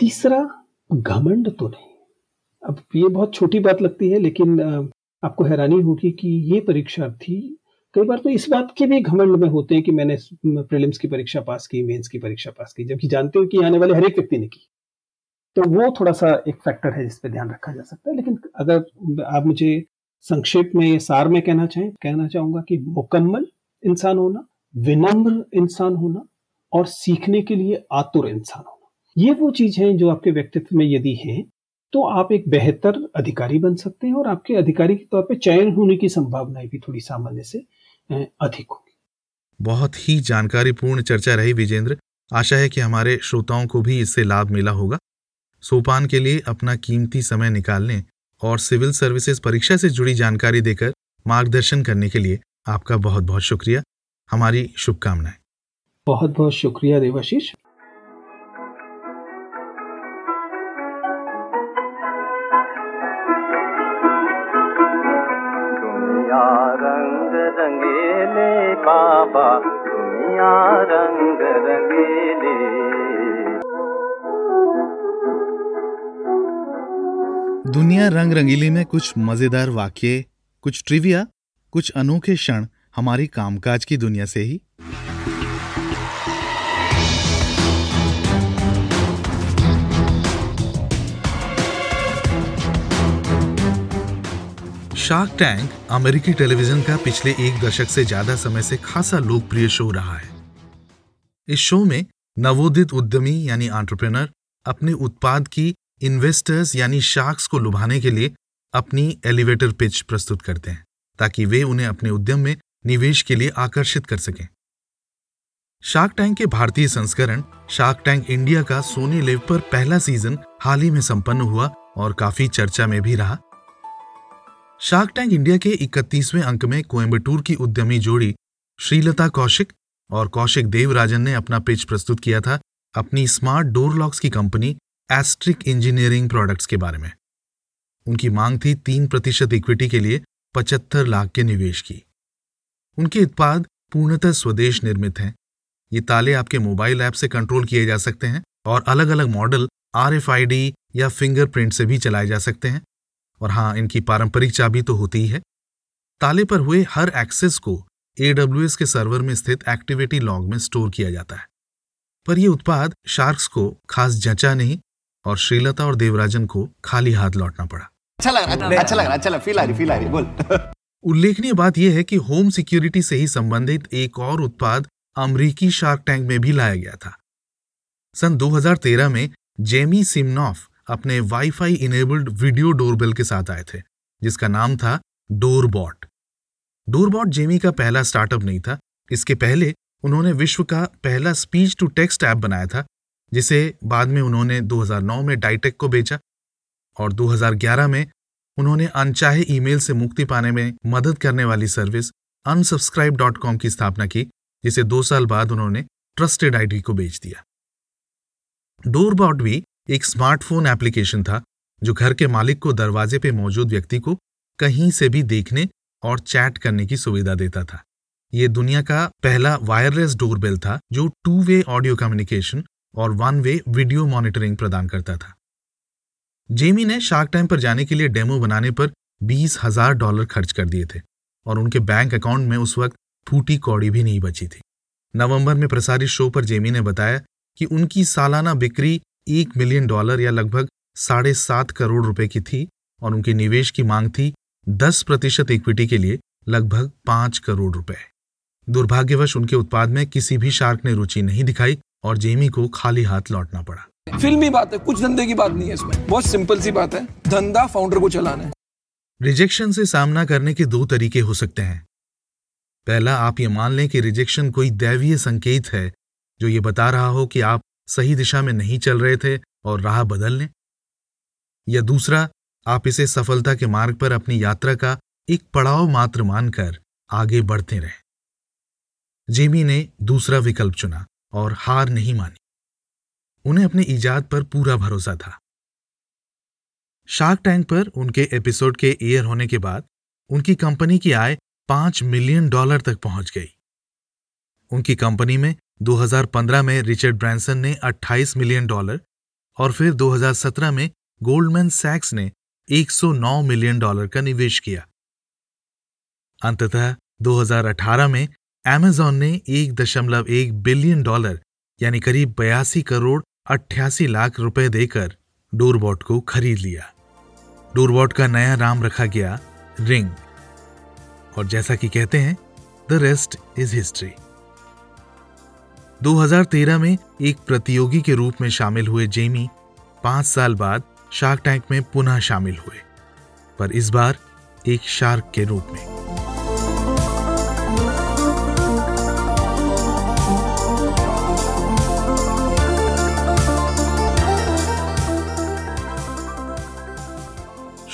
तीसरा घमंड तो नहीं। अब ये बहुत छोटी बात लगती है, लेकिन आपको हैरानी होगी कि ये परीक्षार्थी कई बार तो इस बात के भी घमंड में होते हैं कि मैंने प्रीलिम्स की परीक्षा पास की, मेंस की परीक्षा पास की, जबकि जानते हो कि आने वाले हर एक व्यक्ति ने की। तो वो थोड़ा सा एक फैक्टर है जिस पे ध्यान रखा जा सकता है, लेकिन अगर आप मुझे संक्षेप में या सार में कहना चाहें, कहना चाहूँगा कि मुकम्मल इंसान होना, विनम्र इंसान होना और सीखने के लिए आतुर इंसान होना। ये वो चीज़ है जो आपके व्यक्तित्व में यदि है तो आप एक बेहतर अधिकारी बन सकते हैं और आपके अधिकारी के तौर पर चयन होने की संभावनाएँ भी थोड़ी सामान्य से अधिक होगी। बहुत ही जानकारीपूर्ण चर्चा रही विजेंद्र। आशा है कि हमारे श्रोताओं को भी इससे लाभ मिला होगा। सोपान के लिए अपना कीमती समय निकालने और सिविल सर्विसेज़ परीक्षा से जुड़ी जानकारी देकर मार्गदर्शन करने के लिए आपका बहुत बहुत शुक्रिया। हमारी शुभकामनाएँ। बहुत बहुत शुक्रिया देवाशीष। दुनिया रंग रंगीली में कुछ मज़ेदार वाक्य, कुछ ट्रिविया कुछ अनोखे क्षण हमारी कामकाज की दुनिया से ही। शार्क टैंक अमेरिकी टेलीविज़न का पिछले एक दशक से ज़्यादा समय से खासा लोकप्रिय शो रहा है। इस शो में नवोदित उद्यमी यानी एंटरप्रेनर अपने उत्पाद की इन्वेस्टर्स यानी शार्क्स को लुभाने के लिए अपनी एलिवेटर पिच प्रस्तुत करते हैं, ताकि वे उन्हें अपने उद्यम में निवेश के लिए आकर्षित कर सकें। शार्क टैंक के भारतीय संस्करण शार्क टैंक इंडिया का सोनी लिव पर पहला सीज़न हाल ही में संपन्न हुआ और काफ़ी चर्चा में भी रहा। शार्क टैंक इंडिया के 31वें अंक में कोयम्बटूर की उद्यमी जोड़ी श्रीलता कौशिक और कौशिक देवराजन ने अपना पिच प्रस्तुत किया था अपनी स्मार्ट डोर लॉक्स की कंपनी एस्ट्रिक इंजीनियरिंग प्रोडक्ट्स के बारे में। उनकी मांग थी तीन प्रतिशत इक्विटी के लिए पचहत्तर लाख के निवेश की। उनके उत्पाद पूर्णतः स्वदेश निर्मित हैं। ये ताले आपके मोबाइल ऐप से कंट्रोल किए जा सकते हैं और अलग अलग मॉडल आर या फिंगरप्रिंट से भी चलाए जा सकते हैं। और हाँ इनकी पारंपरिक चाबी तो होती ही है। ताले पर हुए हर एक्सेस को एडब्ल्यूएस के सर्वर में स्थित एक्टिविटी लॉग में स्टोर किया जाता है। पर यह उत्पाद शार्क्स को खास जचा नहीं और श्रीलता और देवराजन को खाली हाथ लौटना पड़ा। अच्छा लग रहा अच्छा लग रहा अच्छा फील आ रही फील आ रही बोल। उल्लेखनीय बात यह है कि होम सिक्योरिटी से ही संबंधित एक और उत्पाद अमरीकी शार्क टैंक में भी लाया गया था। सन 2013 में जेमी सिमनॉफ अपने वाईफाई इनेबल्ड वीडियो डोरबेल के साथ आए थे जिसका नाम था डोरबॉट। डोरबॉट जेमी का पहला स्टार्टअप नहीं था। इसके पहले उन्होंने विश्व का पहला स्पीच टू टेक्स्ट ऐप बनाया था जिसे बाद में उन्होंने 2009 में डाइटेक को बेचा और 2011 में उन्होंने अनचाहे ईमेल से मुक्ति पाने में मदद करने वाली सर्विस अनसब्सक्राइब डॉट कॉम की स्थापना की, जिसे दो साल बाद उन्होंने ट्रस्टेड आईडी को बेच दिया। डोरबॉट भी एक स्मार्टफ़ोन एप्लीकेशन था, जो घर के मालिक को दरवाजे पे मौजूद व्यक्ति को कहीं से भी देखने और चैट करने की सुविधा देता था। ये दुनिया का पहला वायरलेस डोरबेल था, जो टू वे ऑडियो कम्युनिकेशन और वन वे वीडियो मॉनिटरिंग प्रदान करता था। जेमी ने शार्क टाइम पर जाने के लिए डेमो बनाने पर बीस हज़ार डॉलर खर्च कर दिए थे और उनके बैंक अकाउंट में उस वक्त फूटी कौड़ी भी नहीं बची थी। नवंबर में प्रसारित शो पर जेमी ने बताया कि उनकी सालाना बिक्री एक मिलियन डॉलर या लगभग साढ़े सात करोड़ रुपए की थी और उनके निवेश की मांग थी दस प्रतिशत इक्विटी के लिए लगभग पाँच करोड़ रुपए। दुर्भाग्यवश उनके उत्पाद में किसी भी शार्क ने रुचि नहीं दिखाई और जेमी को खाली हाथ लौटना पड़ा। फिल्मी बात है कुछ धंधे की बात नहीं है इसमें। बहुत सिंपल सी बात है धंधा फाउंडर को चलाना है। रिजेक्शन से सामना करने के दो तरीके हो सकते हैं। पहला आप ये मान लें कि रिजेक्शन कोई दैवीय संकेत है जो ये बता रहा हो कि आप सही दिशा में नहीं चल रहे थे और राह बदल लें। या दूसरा आप इसे सफलता के मार्ग पर अपनी यात्रा का एक पड़ाव मात्र मानकर आगे बढ़ते रहें। जेमी ने दूसरा विकल्प चुना। और हार नहीं मानी। उन्हें अपने ईजाद पर पूरा भरोसा था। शार्क टैंक पर उनके एपिसोड के एयर होने के बाद उनकी कंपनी की आय पाँच मिलियन डॉलर तक पहुँच गई। उनकी कंपनी में 2015 में रिचर्ड ब्रांसन ने 28 मिलियन डॉलर और फिर 2017 में गोल्डमैन सैक्स ने 109 मिलियन डॉलर का निवेश किया। अंततः 2018 में एमेजॉन ने 1.1 बिलियन डॉलर, यानी करीब बयासी करोड़ अट्ठासी लाख रुपए देकर डोरबॉट को खरीद लिया। डोरबॉट का नया नाम रखा गया रिंग। और जैसा कि कहते हैं, द रेस्ट इज़ हिस्ट्री. 2013 में एक प्रतियोगी के रूप में शामिल हुए जेमी पाँच साल बाद शार्क टैंक में पुनः शामिल हुए, पर इस बार एक शार्क के रूप में।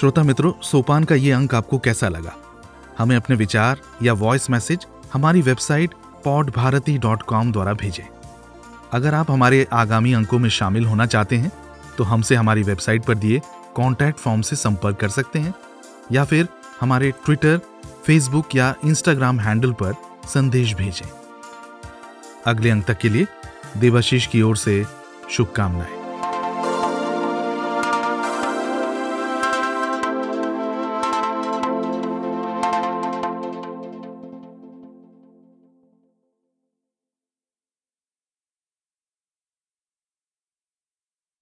श्रोता मित्रों, सोपान का ये अंक आपको कैसा लगा? हमें अपने विचार या वॉइस मैसेज हमारी website pod Bharati dot com द्वारा भेजें। अगर आप हमारे आगामी अंकों में शामिल होना चाहते हैं तो हमसे हमारी वेबसाइट पर दिए कॉन्टैक्ट फॉर्म से संपर्क कर सकते हैं, या फिर हमारे ट्विटर फेसबुक या इंस्टाग्राम हैंडल पर संदेश भेजें। अगले अंक तक के लिए देवाशीष की ओर से शुभकामनाएँ।